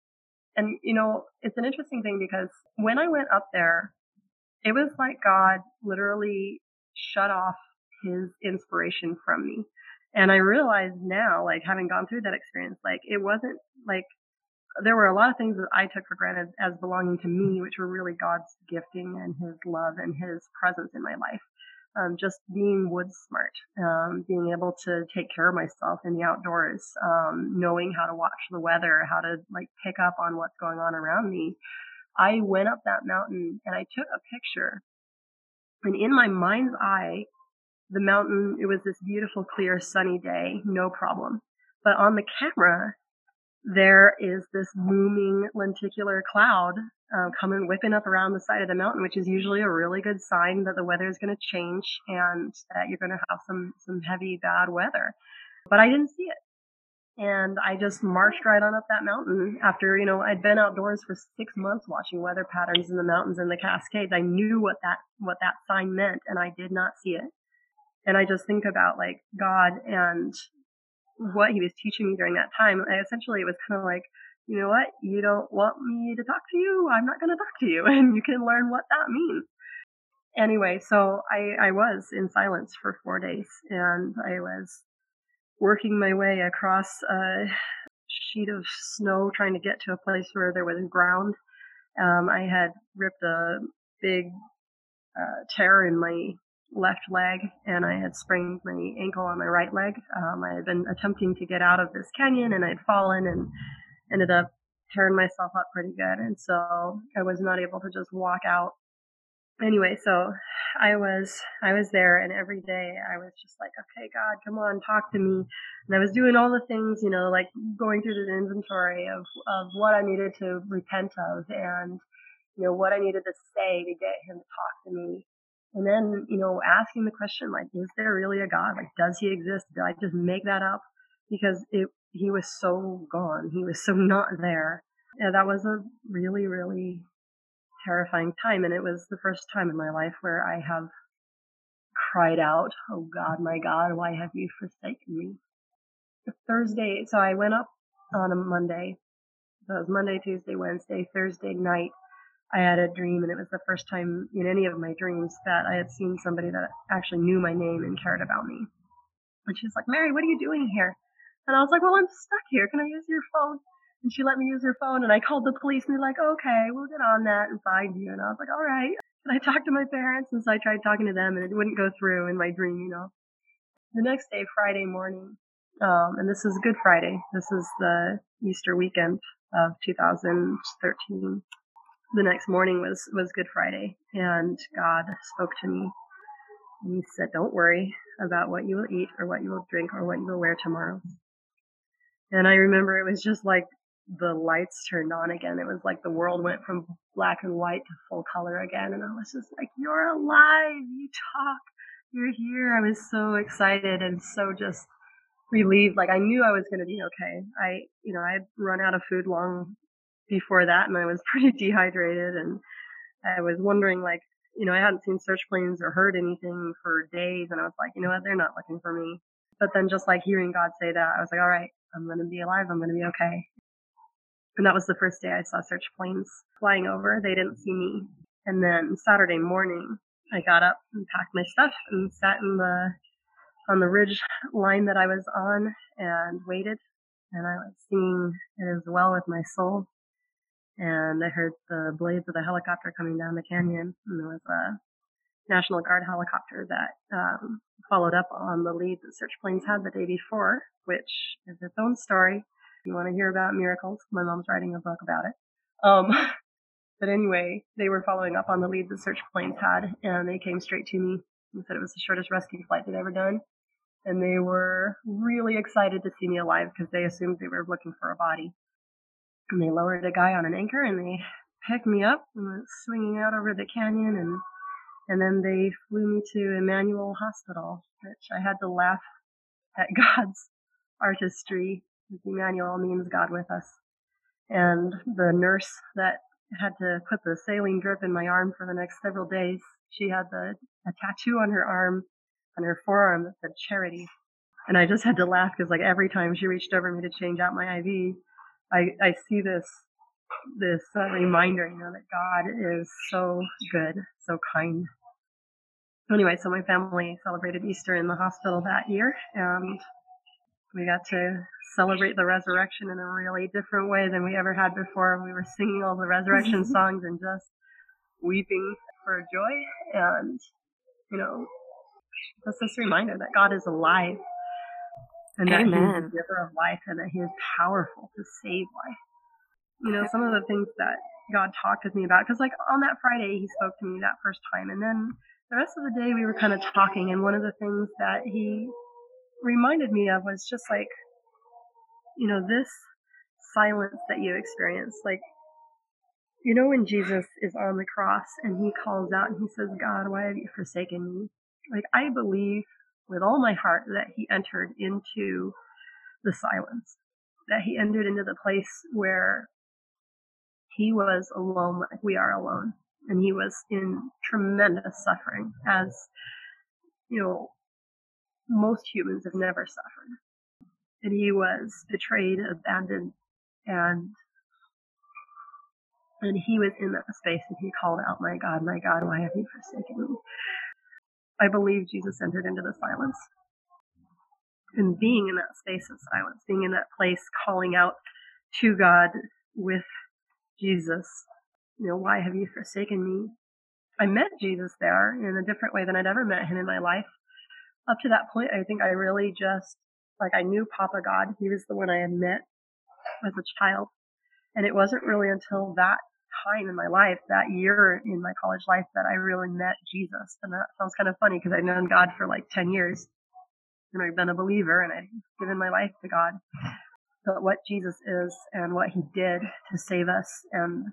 Speaker 3: And, you know, it's an interesting thing because when I went up there, it was like God literally shut off his inspiration from me. And I realize now, like having gone through that experience, like it wasn't like there were a lot of things that I took for granted as belonging to me, which were really God's gifting and His love and His presence in my life. Um, just being wood smart, um, being able to take care of myself in the outdoors, um, knowing how to watch the weather, how to like pick up on what's going on around me. I went up that mountain and I took a picture, and in my mind's eye, the mountain, it was this beautiful, clear, sunny day, no problem. But on the camera, there is this looming lenticular cloud uh, coming whipping up around the side of the mountain, which is usually a really good sign that the weather is going to change and that you're going to have some some heavy bad weather. But I didn't see it. And I just marched right on up that mountain after, you know, I'd been outdoors for six months watching weather patterns in the mountains and the Cascades. I knew what that, what that sign meant and I did not see it. And I just think about like God and what he was teaching me during that time. Essentially, it was kind of like, you know what? You don't want me to talk to you. I'm not going to talk to you, and you can learn what that means. Anyway, so I, I was in silence for four days, and I was working my way across a sheet of snow, trying to get to a place where there was ground. Um, I had ripped a big uh, tear in my left leg and I had sprained my ankle on my right leg. Um, I had been attempting to get out of this canyon and I'd fallen and ended up tearing myself up pretty good. And so I was not able to just walk out. Anyway, so I was I was there and every day I was just like, okay, God, come on, talk to me. And I was doing all the things, you know, like going through the inventory of of what I needed to repent of and you know what I needed to say to get him to talk to me. And then, you know, asking the question like, is there really a God? Like, does he exist? Did I just make that up? Because it he was so gone. He was so not there. Yeah, that was a really, really terrifying time. And it was the first time in my life where I have cried out, Oh God, my God, why have you forsaken me? Thursday, so I went up on a Monday. So it was Monday, Tuesday, Wednesday, Thursday night. I had a dream, and it was the first time in any of my dreams that I had seen somebody that actually knew my name and cared about me. And she's like, Mary, what are you doing here? And I was like, well, I'm stuck here. Can I use your phone? And she let me use her phone and I called the police and they're like, okay, we'll get on that and find you. And I was like, all right. And I talked to my parents and so I tried talking to them and it wouldn't go through in my dream, you know. The next day, Friday morning, um, and this is Good Friday. This is the Easter weekend of 2013. The next morning was, was Good Friday and God spoke to me and he said, don't worry about what you will eat or what you will drink or what you will wear tomorrow. And I remember it was just like the lights turned on again. It was like the world went from black and white to full color again. And I was just like, you're alive. You talk. You're here. I was so excited and so just relieved. Like I knew I was going to be okay. I, you know, I had run out of food long before that and I was pretty dehydrated and I was wondering like, you know, I hadn't seen search planes or heard anything for days and I was like, you know what? They're not looking for me. But then just like hearing God say that, I was like, all right, I'm going to be alive. I'm going to be okay. And that was the first day I saw search planes flying over. They didn't see me. And then Saturday morning, I got up and packed my stuff and sat in the on the ridge line that I was on and waited. And I was singing "It Is Well with My Soul." And I heard the blades of the helicopter coming down the canyon. And there was a National Guard helicopter that um, followed up on the lead that search planes had the day before, which is its own story. If you want to hear about miracles, my mom's writing a book about it. Um, but anyway, they were following up on the lead that search planes had, and they came straight to me and said it was the shortest rescue flight they'd ever done. And they were really excited to see me alive because they assumed they were looking for a body. And they lowered a guy on an anchor and they picked me up and went swinging out over the canyon and and then they flew me to Emanuel Hospital, which I had to laugh at God's artistry. Emmanuel means God with us. And the nurse that had to put the saline drip in my arm for the next several days, she had the, a tattoo on her arm, on her forearm that said charity. And I just had to laugh because like every time she reached over me to change out my IV, I, I see this this uh, reminder, you know, that God is so good, so kind. Anyway, so my family celebrated Easter in the hospital that year, and we got to celebrate the resurrection in a really different way than we ever had before. We were singing all the resurrection songs and just weeping for joy, and you know, just this reminder that God is alive and that Amen. He is the giver of life and that He is powerful to save life you know, some of the things that God talked with me about. Because, like, on that Friday, He spoke to me that first time. And then the rest of the day, we were kind of talking. And one of the things that He reminded me of was just like, you know, this silence that you experience. Like, you know, when Jesus is on the cross and He calls out and He says, God, why have you forsaken me? Like, I believe with all my heart that He entered into the silence that he entered into the place where he was alone like we are alone. And he was in tremendous suffering as, you know, most humans have never suffered. And he was betrayed, abandoned, and and he was in that space and he called out, My God, my God, why have you forsaken me? I believe Jesus entered into the silence. And being in that space of silence, being in that place, calling out to God with Jesus, you know, why have you forsaken me? I met Jesus there in a different way than I'd ever met him in my life. Up to that point, I think I really just, like, I knew Papa God. He was the one I had met as a child. And it wasn't really until that time in my life, that year in my college life, that I really met Jesus. And that sounds kind of funny because I'd known God for like 10 years and I've been a believer and I've given my life to God. But what Jesus is and what he did to save us and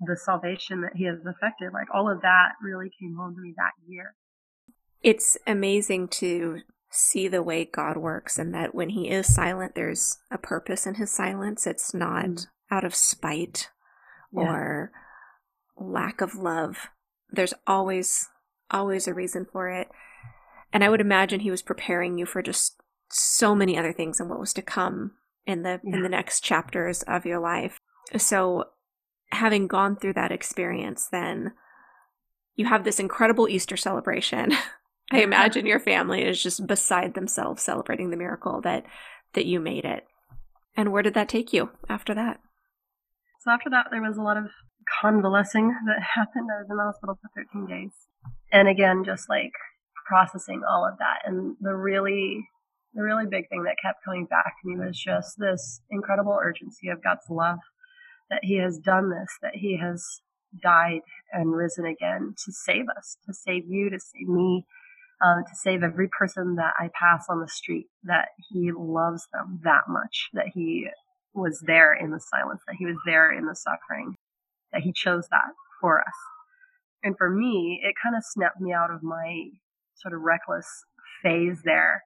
Speaker 3: the salvation that he has effected, like all of that really came home to me that year.
Speaker 2: It's amazing to see the way God works and that when he is silent, there's a purpose in his silence. It's not mm. out of spite yeah. or lack of love. There's always, always a reason for it. And I would imagine he was preparing you for just so many other things and what was to come in the yeah. in the next chapters of your life. So having gone through that experience then you have this incredible Easter celebration. I imagine your family is just beside themselves celebrating the miracle that that you made it. And where did that take you after that?
Speaker 3: So after that there was a lot of convalescing that happened. I was in the hospital for 13 days. And again, just like processing all of that. And the really, the really big thing that kept coming back to me was just this incredible urgency of God's love that He has done this, that He has died and risen again to save us, to save you, to save me, uh, to save every person that I pass on the street, that He loves them that much, that He was there in the silence, that He was there in the suffering, that He chose that for us. And for me, it kind of snapped me out of my sort of reckless phase there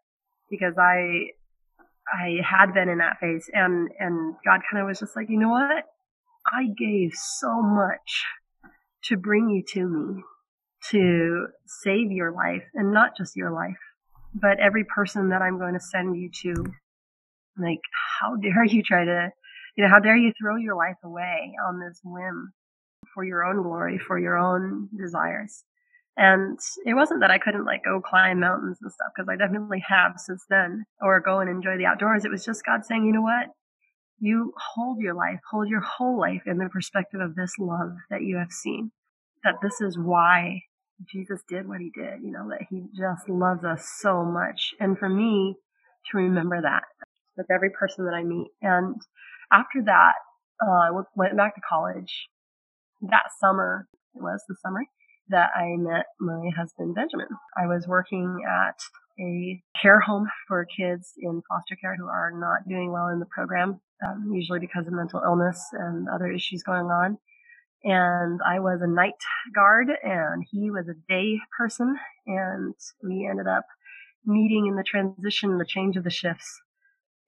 Speaker 3: because I I had been in that phase and and God kind of was just like, "You know what? I gave so much to bring you to me to save your life and not just your life, but every person that I'm going to send you to. Like, how dare you try to, you know, how dare you throw your life away on this whim for your own glory, for your own desires? And it wasn't that I couldn't like go climb mountains and stuff because I definitely have since then or go and enjoy the outdoors. It was just God saying, you know what? You hold your life, hold your whole life in the perspective of this love that you have seen. That this is why Jesus did what he did, you know, that he just loves us so much. And for me to remember that with every person that I meet. And after that, uh, I went back to college that summer. It was the summer that I met my husband, Benjamin. I was working at a care home for kids in foster care who are not doing well in the program, um, usually because of mental illness and other issues going on. And I was a night guard and he was a day person. And we ended up meeting in the transition, the change of the shifts.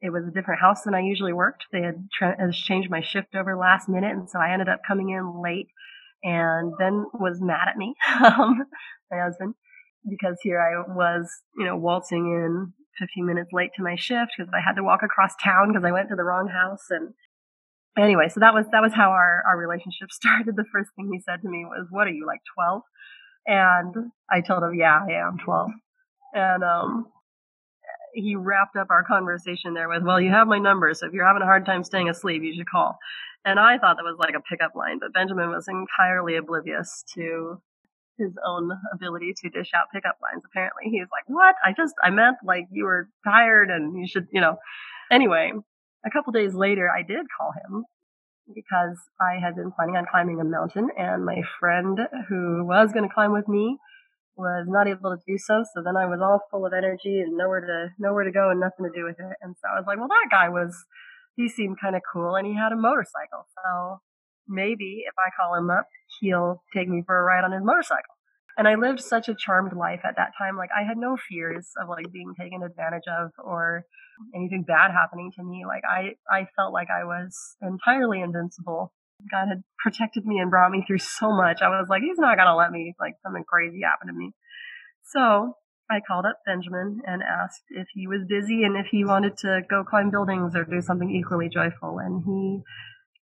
Speaker 3: It was a different house than I usually worked. They had tra- changed my shift over last minute. And so I ended up coming in late and Ben was mad at me, um, my husband, because here I was, you know, waltzing in 15 minutes late to my shift because I had to walk across town because I went to the wrong house. And anyway, so that was that was how our our relationship started. The first thing he said to me was, "What are you like 12?" And I told him, "Yeah, I am 12." And um, he wrapped up our conversation there with, "Well, you have my number, so if you're having a hard time staying asleep, you should call." And I thought that was like a pickup line, but Benjamin was entirely oblivious to his own ability to dish out pickup lines. Apparently, he was like, "What? I just I meant like you were tired and you should, you know." Anyway, a couple days later, I did call him because I had been planning on climbing a mountain, and my friend who was going to climb with me was not able to do so. So then I was all full of energy and nowhere to nowhere to go and nothing to do with it. And so I was like, "Well, that guy was." he seemed kind of cool and he had a motorcycle. So maybe if I call him up, he'll take me for a ride on his motorcycle. And I lived such a charmed life at that time. Like I had no fears of like being taken advantage of or anything bad happening to me. Like I, I felt like I was entirely invincible. God had protected me and brought me through so much. I was like, he's not going to let me like something crazy happen to me. So I called up Benjamin and asked if he was busy and if he wanted to go climb buildings or do something equally joyful. And he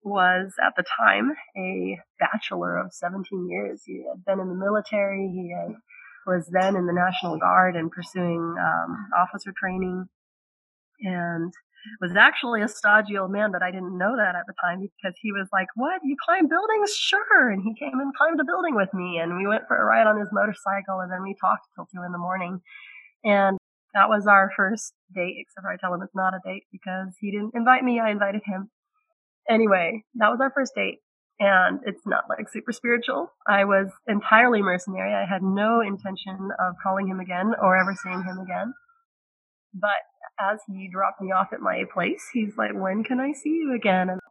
Speaker 3: was at the time a bachelor of 17 years. He had been in the military. He had, was then in the National Guard and pursuing um, officer training. And was actually a stodgy old man, but I didn't know that at the time because he was like, What? You climb buildings? Sure. And he came and climbed a building with me and we went for a ride on his motorcycle and then we talked till two in the morning. And that was our first date, except for I tell him it's not a date because he didn't invite me, I invited him. Anyway, that was our first date. and it's not like super spiritual. I was entirely mercenary. I had no intention of calling him again or ever seeing him again. But as he dropped me off at my place, he's like, When can I see you again? And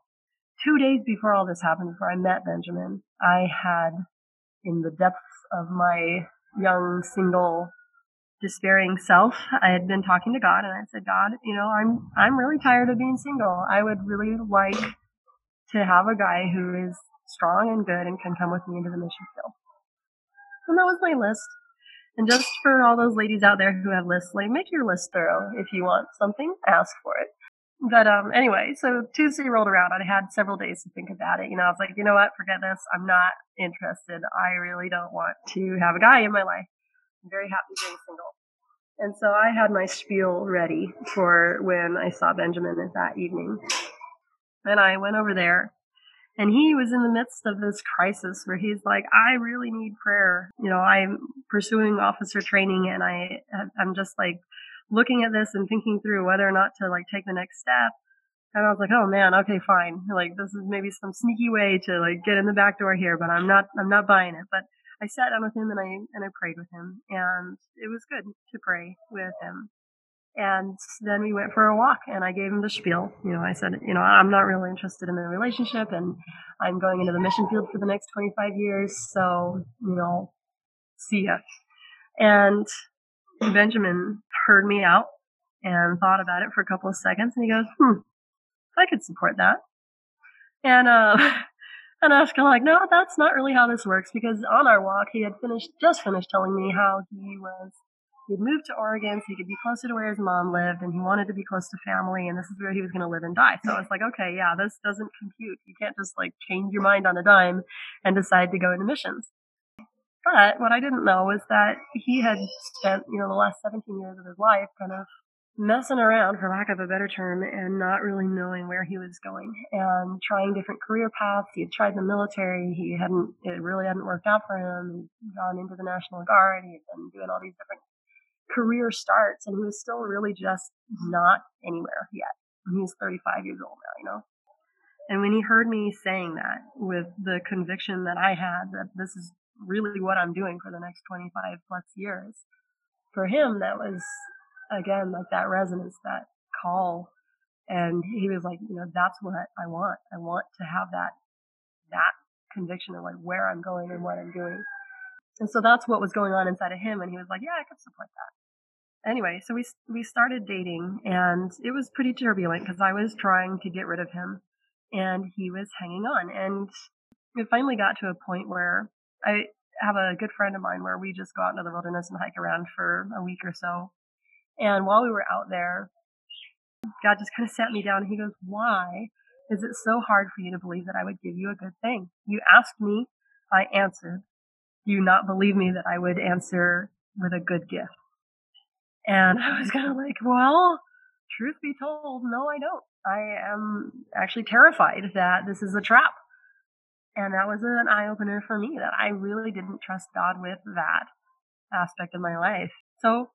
Speaker 3: two days before all this happened, before I met Benjamin, I had, in the depths of my young, single, despairing self, I had been talking to God and I said, God, you know, I'm, I'm really tired of being single. I would really like to have a guy who is strong and good and can come with me into the mission field. And that was my list. And just for all those ladies out there who have lists, like make your list thorough. If you want something, ask for it. But um, anyway, so Tuesday rolled around. I had several days to think about it. You know, I was like, you know what, forget this. I'm not interested. I really don't want to have a guy in my life. I'm very happy being single. And so I had my spiel ready for when I saw Benjamin that evening. And I went over there and he was in the midst of this crisis where he's like, I really need prayer. You know, I'm pursuing officer training and I, I'm just like looking at this and thinking through whether or not to like take the next step. And I was like, oh man, okay, fine. Like this is maybe some sneaky way to like get in the back door here, but I'm not, I'm not buying it. But I sat down with him and I, and I prayed with him and it was good to pray with him. And then we went for a walk and I gave him the spiel. You know, I said, you know, I'm not really interested in a relationship and I'm going into the mission field for the next 25 years. So, you know, see ya. And Benjamin heard me out and thought about it for a couple of seconds and he goes, hmm, I could support that. And, uh, and I was kind of like, no, that's not really how this works because on our walk, he had finished, just finished telling me how he was he'd moved to Oregon so he could be closer to where his mom lived and he wanted to be close to family and this is where he was going to live and die. So I was like, okay, yeah, this doesn't compute. You can't just like change your mind on a dime and decide to go into missions. But what I didn't know was that he had spent, you know, the last 17 years of his life kind of messing around, for lack of a better term, and not really knowing where he was going and trying different career paths. He had tried the military. He hadn't, it really hadn't worked out for him. He'd gone into the National Guard. He had been doing all these different career starts and he was still really just not anywhere yet. He's 35 years old now, you know? And when he heard me saying that with the conviction that I had that this is really what I'm doing for the next 25 plus years, for him, that was again like that resonance, that call. And he was like, you know, that's what I want. I want to have that, that conviction of like where I'm going and what I'm doing. And so that's what was going on inside of him. And he was like, yeah, I could support that. Anyway, so we, we started dating and it was pretty turbulent because I was trying to get rid of him and he was hanging on. And it finally got to a point where I have a good friend of mine where we just go out into the wilderness and hike around for a week or so. And while we were out there, God just kind of sat me down and he goes, why is it so hard for you to believe that I would give you a good thing? You asked me, I answered you not believe me that I would answer with a good gift? And I was kind of like, well, truth be told, no, I don't. I am actually terrified that this is a trap. And that was an eye opener for me that I really didn't trust God with that aspect of my life. So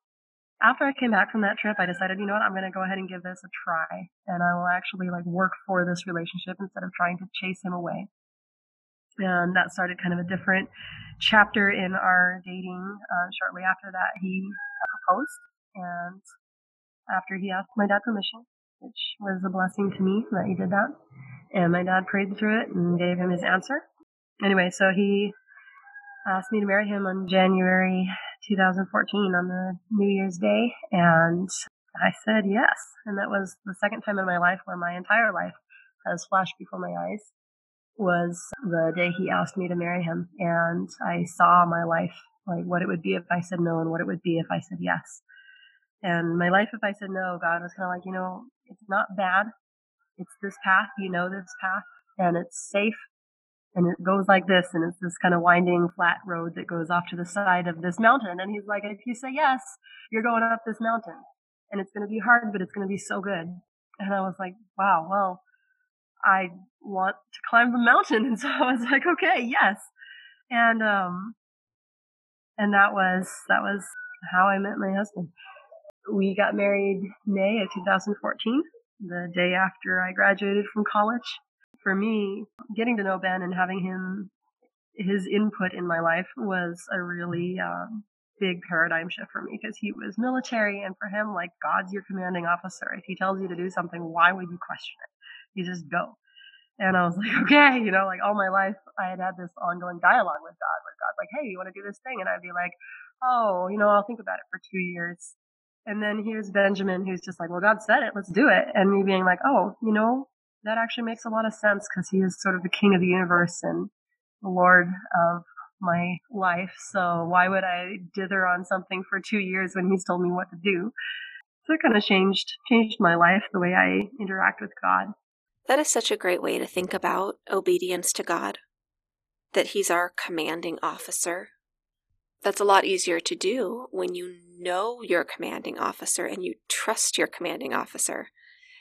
Speaker 3: after I came back from that trip, I decided, you know what, I'm going to go ahead and give this a try. And I will actually like work for this relationship instead of trying to chase him away and that started kind of a different chapter in our dating. Uh, shortly after that, he proposed, and after he asked my dad permission, which was a blessing to me that he did that, and my dad prayed through it and gave him his answer. Anyway, so he asked me to marry him on January 2014 on the New Year's Day, and I said yes. And that was the second time in my life where my entire life has flashed before my eyes was the day he asked me to marry him. And I saw my life, like what it would be if I said no and what it would be if I said yes. And my life, if I said no, God was kind of like, you know, it's not bad. It's this path. You know this path and it's safe and it goes like this and it's this kind of winding flat road that goes off to the side of this mountain. And he's like, if you say yes, you're going up this mountain and it's going to be hard, but it's going to be so good. And I was like, wow, well, I want to climb the mountain. And so I was like, okay, yes. And, um, and that was, that was how I met my husband. We got married May of 2014, the day after I graduated from college. for me, getting to know Ben and having him, his input in my life was a really um, big paradigm shift for me because he was military and for him, like, God's your commanding officer. If he tells you to do something, why would you question it? You just go. And I was like, okay, you know, like all my life I had had this ongoing dialogue with God where God's like, hey, you want to do this thing? And I'd be like, oh, you know, I'll think about it for two years. And then here's Benjamin who's just like, well, God said it, let's do it. And me being like, oh, you know, that actually makes a lot of sense because he is sort of the king of the universe and the Lord of my life. So why would I dither on something for two years when he's told me what to do? So it kind of changed, changed my life, the way I interact with God.
Speaker 2: That is such a great way to think about obedience to God. That he's our commanding officer, that's a lot easier to do when you know your commanding officer and you trust your commanding officer.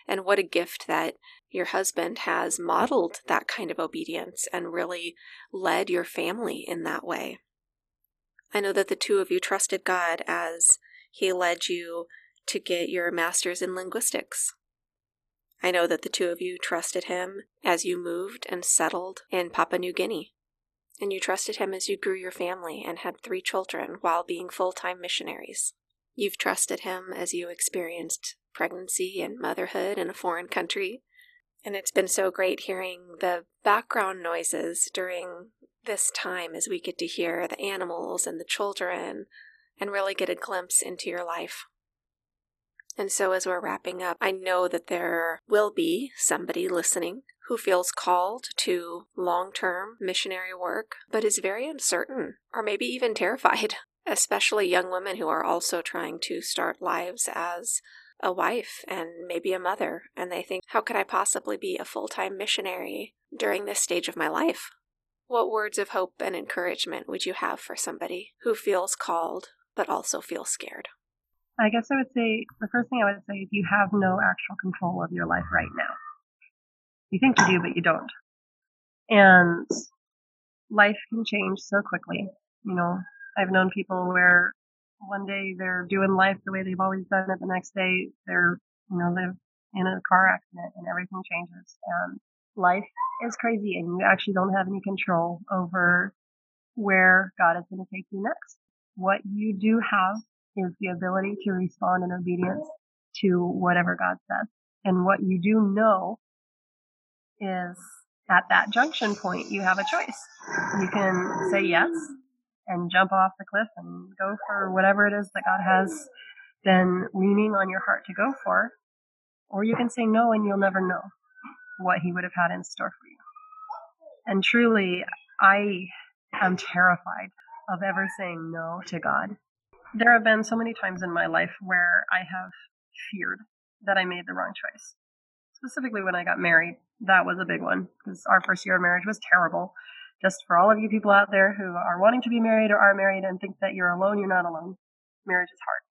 Speaker 2: And what a gift that your husband has modeled that kind of obedience and really led your family in that way. I know that the two of you trusted God as He led you to get your master's in linguistics. I know that the two of you trusted Him as you moved and settled in Papua New Guinea and you trusted him as you grew your family and had three children while being full time missionaries. You've trusted him as you experienced pregnancy and motherhood in a foreign country. And it's been so great hearing the background noises during this time as we get to hear the animals and the children and really get a glimpse into your life. And so, as we're wrapping up, I know that there will be somebody listening who feels called to long term missionary work, but is very uncertain or maybe even terrified, especially young women who are also trying to start lives as a wife and maybe a mother, and they think, how could I possibly be a full time missionary during this stage of my life? What words of hope and encouragement would you have for somebody who feels called but also feels scared?
Speaker 3: I guess I would say the first thing I would say is you have no actual control of your life right now. You think you do, but you don't. And life can change so quickly. You know, I've known people where one day they're doing life the way they've always done it. The next day they're, you know, live in a car accident and everything changes. And life is crazy and you actually don't have any control over where God is going to take you next. What you do have is the ability to respond in obedience to whatever God says. And what you do know is at that junction point, you have a choice. You can say yes and jump off the cliff and go for whatever it is that God has been leaning on your heart to go for. Or you can say no and you'll never know what He would have had in store for you. And truly, I am terrified of ever saying no to God. There have been so many times in my life where I have feared that I made the wrong choice. Specifically when I got married, that was a big one because our first year of marriage was terrible. Just for all of you people out there who are wanting to be married or are married and think that you're alone, you're not alone. Marriage is hard.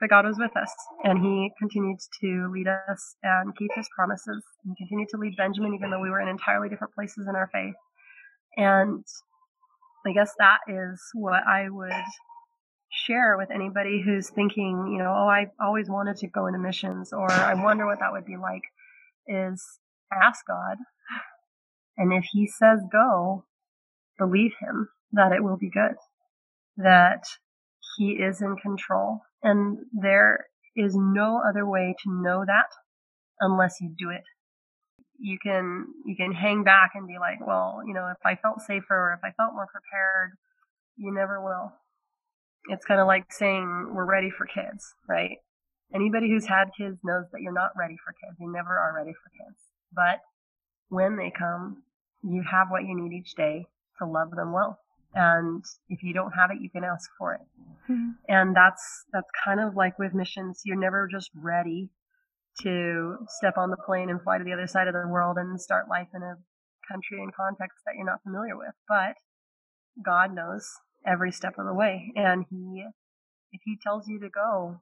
Speaker 3: But God was with us and He continued to lead us and keep His promises and continued to lead Benjamin even though we were in entirely different places in our faith. And I guess that is what I would share with anybody who's thinking, you know, oh, I always wanted to go into missions or I wonder what that would be like is ask God. And if he says go, believe him that it will be good, that he is in control. And there is no other way to know that unless you do it. You can, you can hang back and be like, well, you know, if I felt safer or if I felt more prepared, you never will. It's kind of like saying we're ready for kids, right? Anybody who's had kids knows that you're not ready for kids. You never are ready for kids. But when they come, you have what you need each day to love them well. And if you don't have it, you can ask for it. Mm-hmm. And that's, that's kind of like with missions. You're never just ready to step on the plane and fly to the other side of the world and start life in a country and context that you're not familiar with. But God knows every step of the way. And He, if He tells you to go,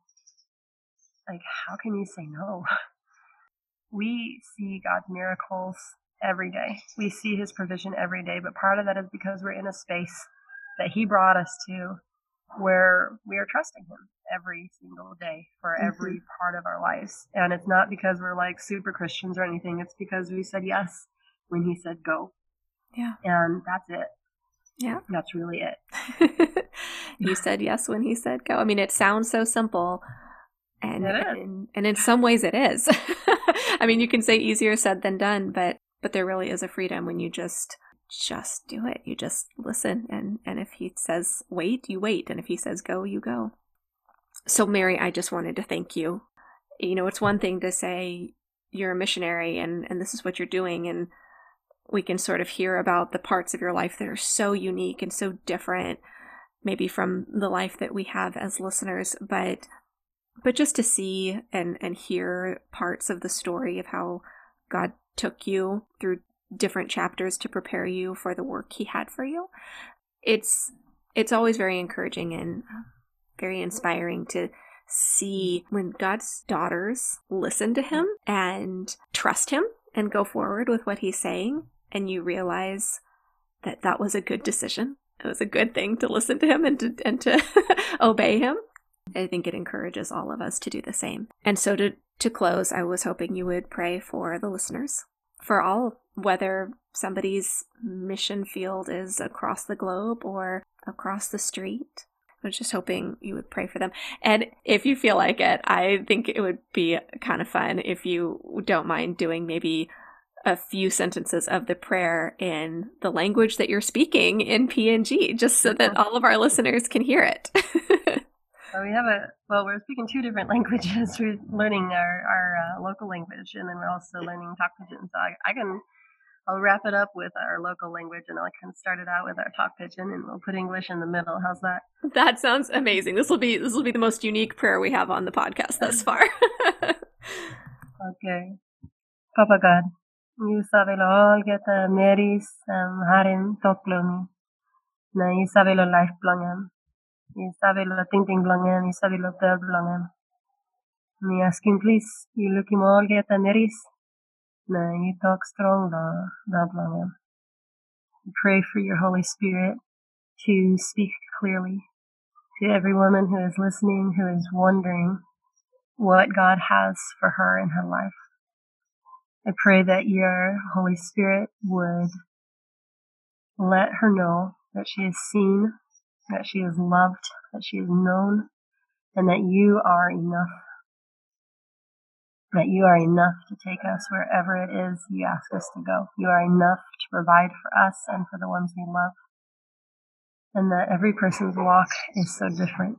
Speaker 3: like, how can you say no? we see God's miracles every day. We see his provision every day, but part of that is because we're in a space that he brought us to where we are trusting him every single day for mm-hmm. every part of our lives. And it's not because we're like super Christians or anything. It's because we said yes when he said go.
Speaker 2: Yeah.
Speaker 3: And that's it.
Speaker 2: Yeah.
Speaker 3: That's really it.
Speaker 2: he said yes when he said go. I mean, it sounds so simple. And, and and in some ways it is. I mean, you can say easier said than done, but but there really is a freedom when you just just do it. You just listen and and if he says wait, you wait, and if he says go, you go. So Mary, I just wanted to thank you. You know, it's one thing to say you're a missionary and and this is what you're doing and we can sort of hear about the parts of your life that are so unique and so different maybe from the life that we have as listeners but but just to see and and hear parts of the story of how God took you through different chapters to prepare you for the work he had for you. It's it's always very encouraging and very inspiring to see when God's daughters listen to him and trust him and go forward with what he's saying and you realize that that was a good decision it was a good thing to listen to him and to, and to obey him I think it encourages all of us to do the same. And so to to close, I was hoping you would pray for the listeners, for all, whether somebody's mission field is across the globe or across the street. I was just hoping you would pray for them. And if you feel like it, I think it would be kind of fun if you don't mind doing maybe a few sentences of the prayer in the language that you're speaking in PNG, just so that all of our listeners can hear it.
Speaker 3: So we have a well, we're speaking two different languages. We're learning our our uh, local language, and then we're also learning Tok Pisin. So I, I can I'll wrap it up with our local language, and I'll kind of start it out with our Tok Pisin, and we'll put English in the middle. How's that?
Speaker 2: That sounds amazing. This will be this will be the most unique prayer we have on the podcast thus far.
Speaker 3: Okay. Papa God, you sabe lo all get the Marys um harim toklomi. Na you sabe lo life blongam. You sabe lo ting ting blongam. You sabe lo bird blongam. Me asking please, you look him all get the Marys. Na you talk strong lo blongam. We pray for your Holy Spirit to speak clearly to every woman who is listening, who is wondering what God has for her in her life. I pray that your Holy Spirit would let her know that she is seen, that she is loved, that she is known, and that you are enough. That you are enough to take us wherever it is you ask us to go. You are enough to provide for us and for the ones we love. And that every person's walk is so different.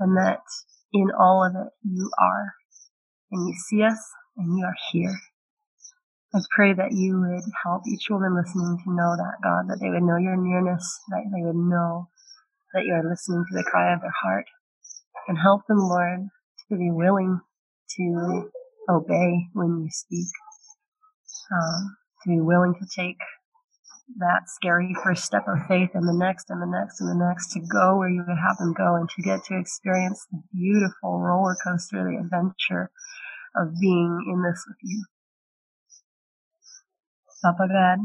Speaker 3: And that in all of it, you are. And you see us and you are here. I pray that you would help each woman listening to know that, God, that they would know your nearness, that they would know that you are listening to the cry of their heart. And help them, Lord, to be willing to obey when you speak, um, to be willing to take that scary first step of faith and the next and the next and the next to go where you would have them go and to get to experience the beautiful roller coaster, the adventure of being in this with you. Papa God,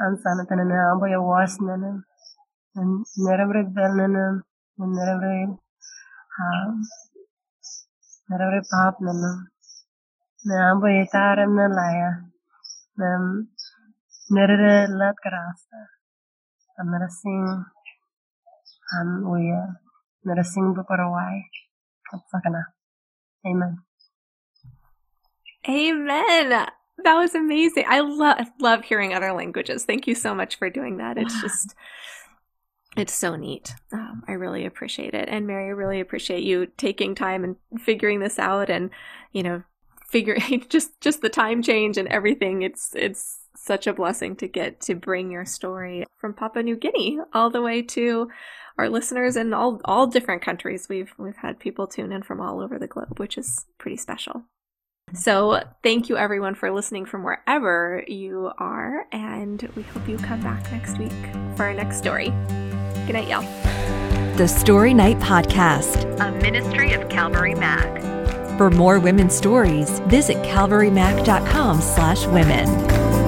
Speaker 3: I'm Sanatan and I'm boy was nana and never nana um never pop nana. Na taram na. Nam Nerede lat karasta. I'm gonna sing. We uh, gonna sing Bukarawai. Amen.
Speaker 2: Amen. That was amazing. I love love hearing other languages. Thank you so much for doing that. It's just it's so neat. Um, I really appreciate it. And Mary, I really appreciate you taking time and figuring this out and, you know, figuring just just the time change and everything. It's it's such a blessing to get to bring your story from Papua New Guinea all the way to our listeners in all all different countries. We've we've had people tune in from all over the globe, which is pretty special. So, thank you everyone for listening from wherever you are, and we hope you come back next week for our next story. Good night, y'all.
Speaker 1: The Story Night Podcast.
Speaker 4: a ministry of Calvary Mac.
Speaker 1: For more women's stories, visit calvarymac.com slash women.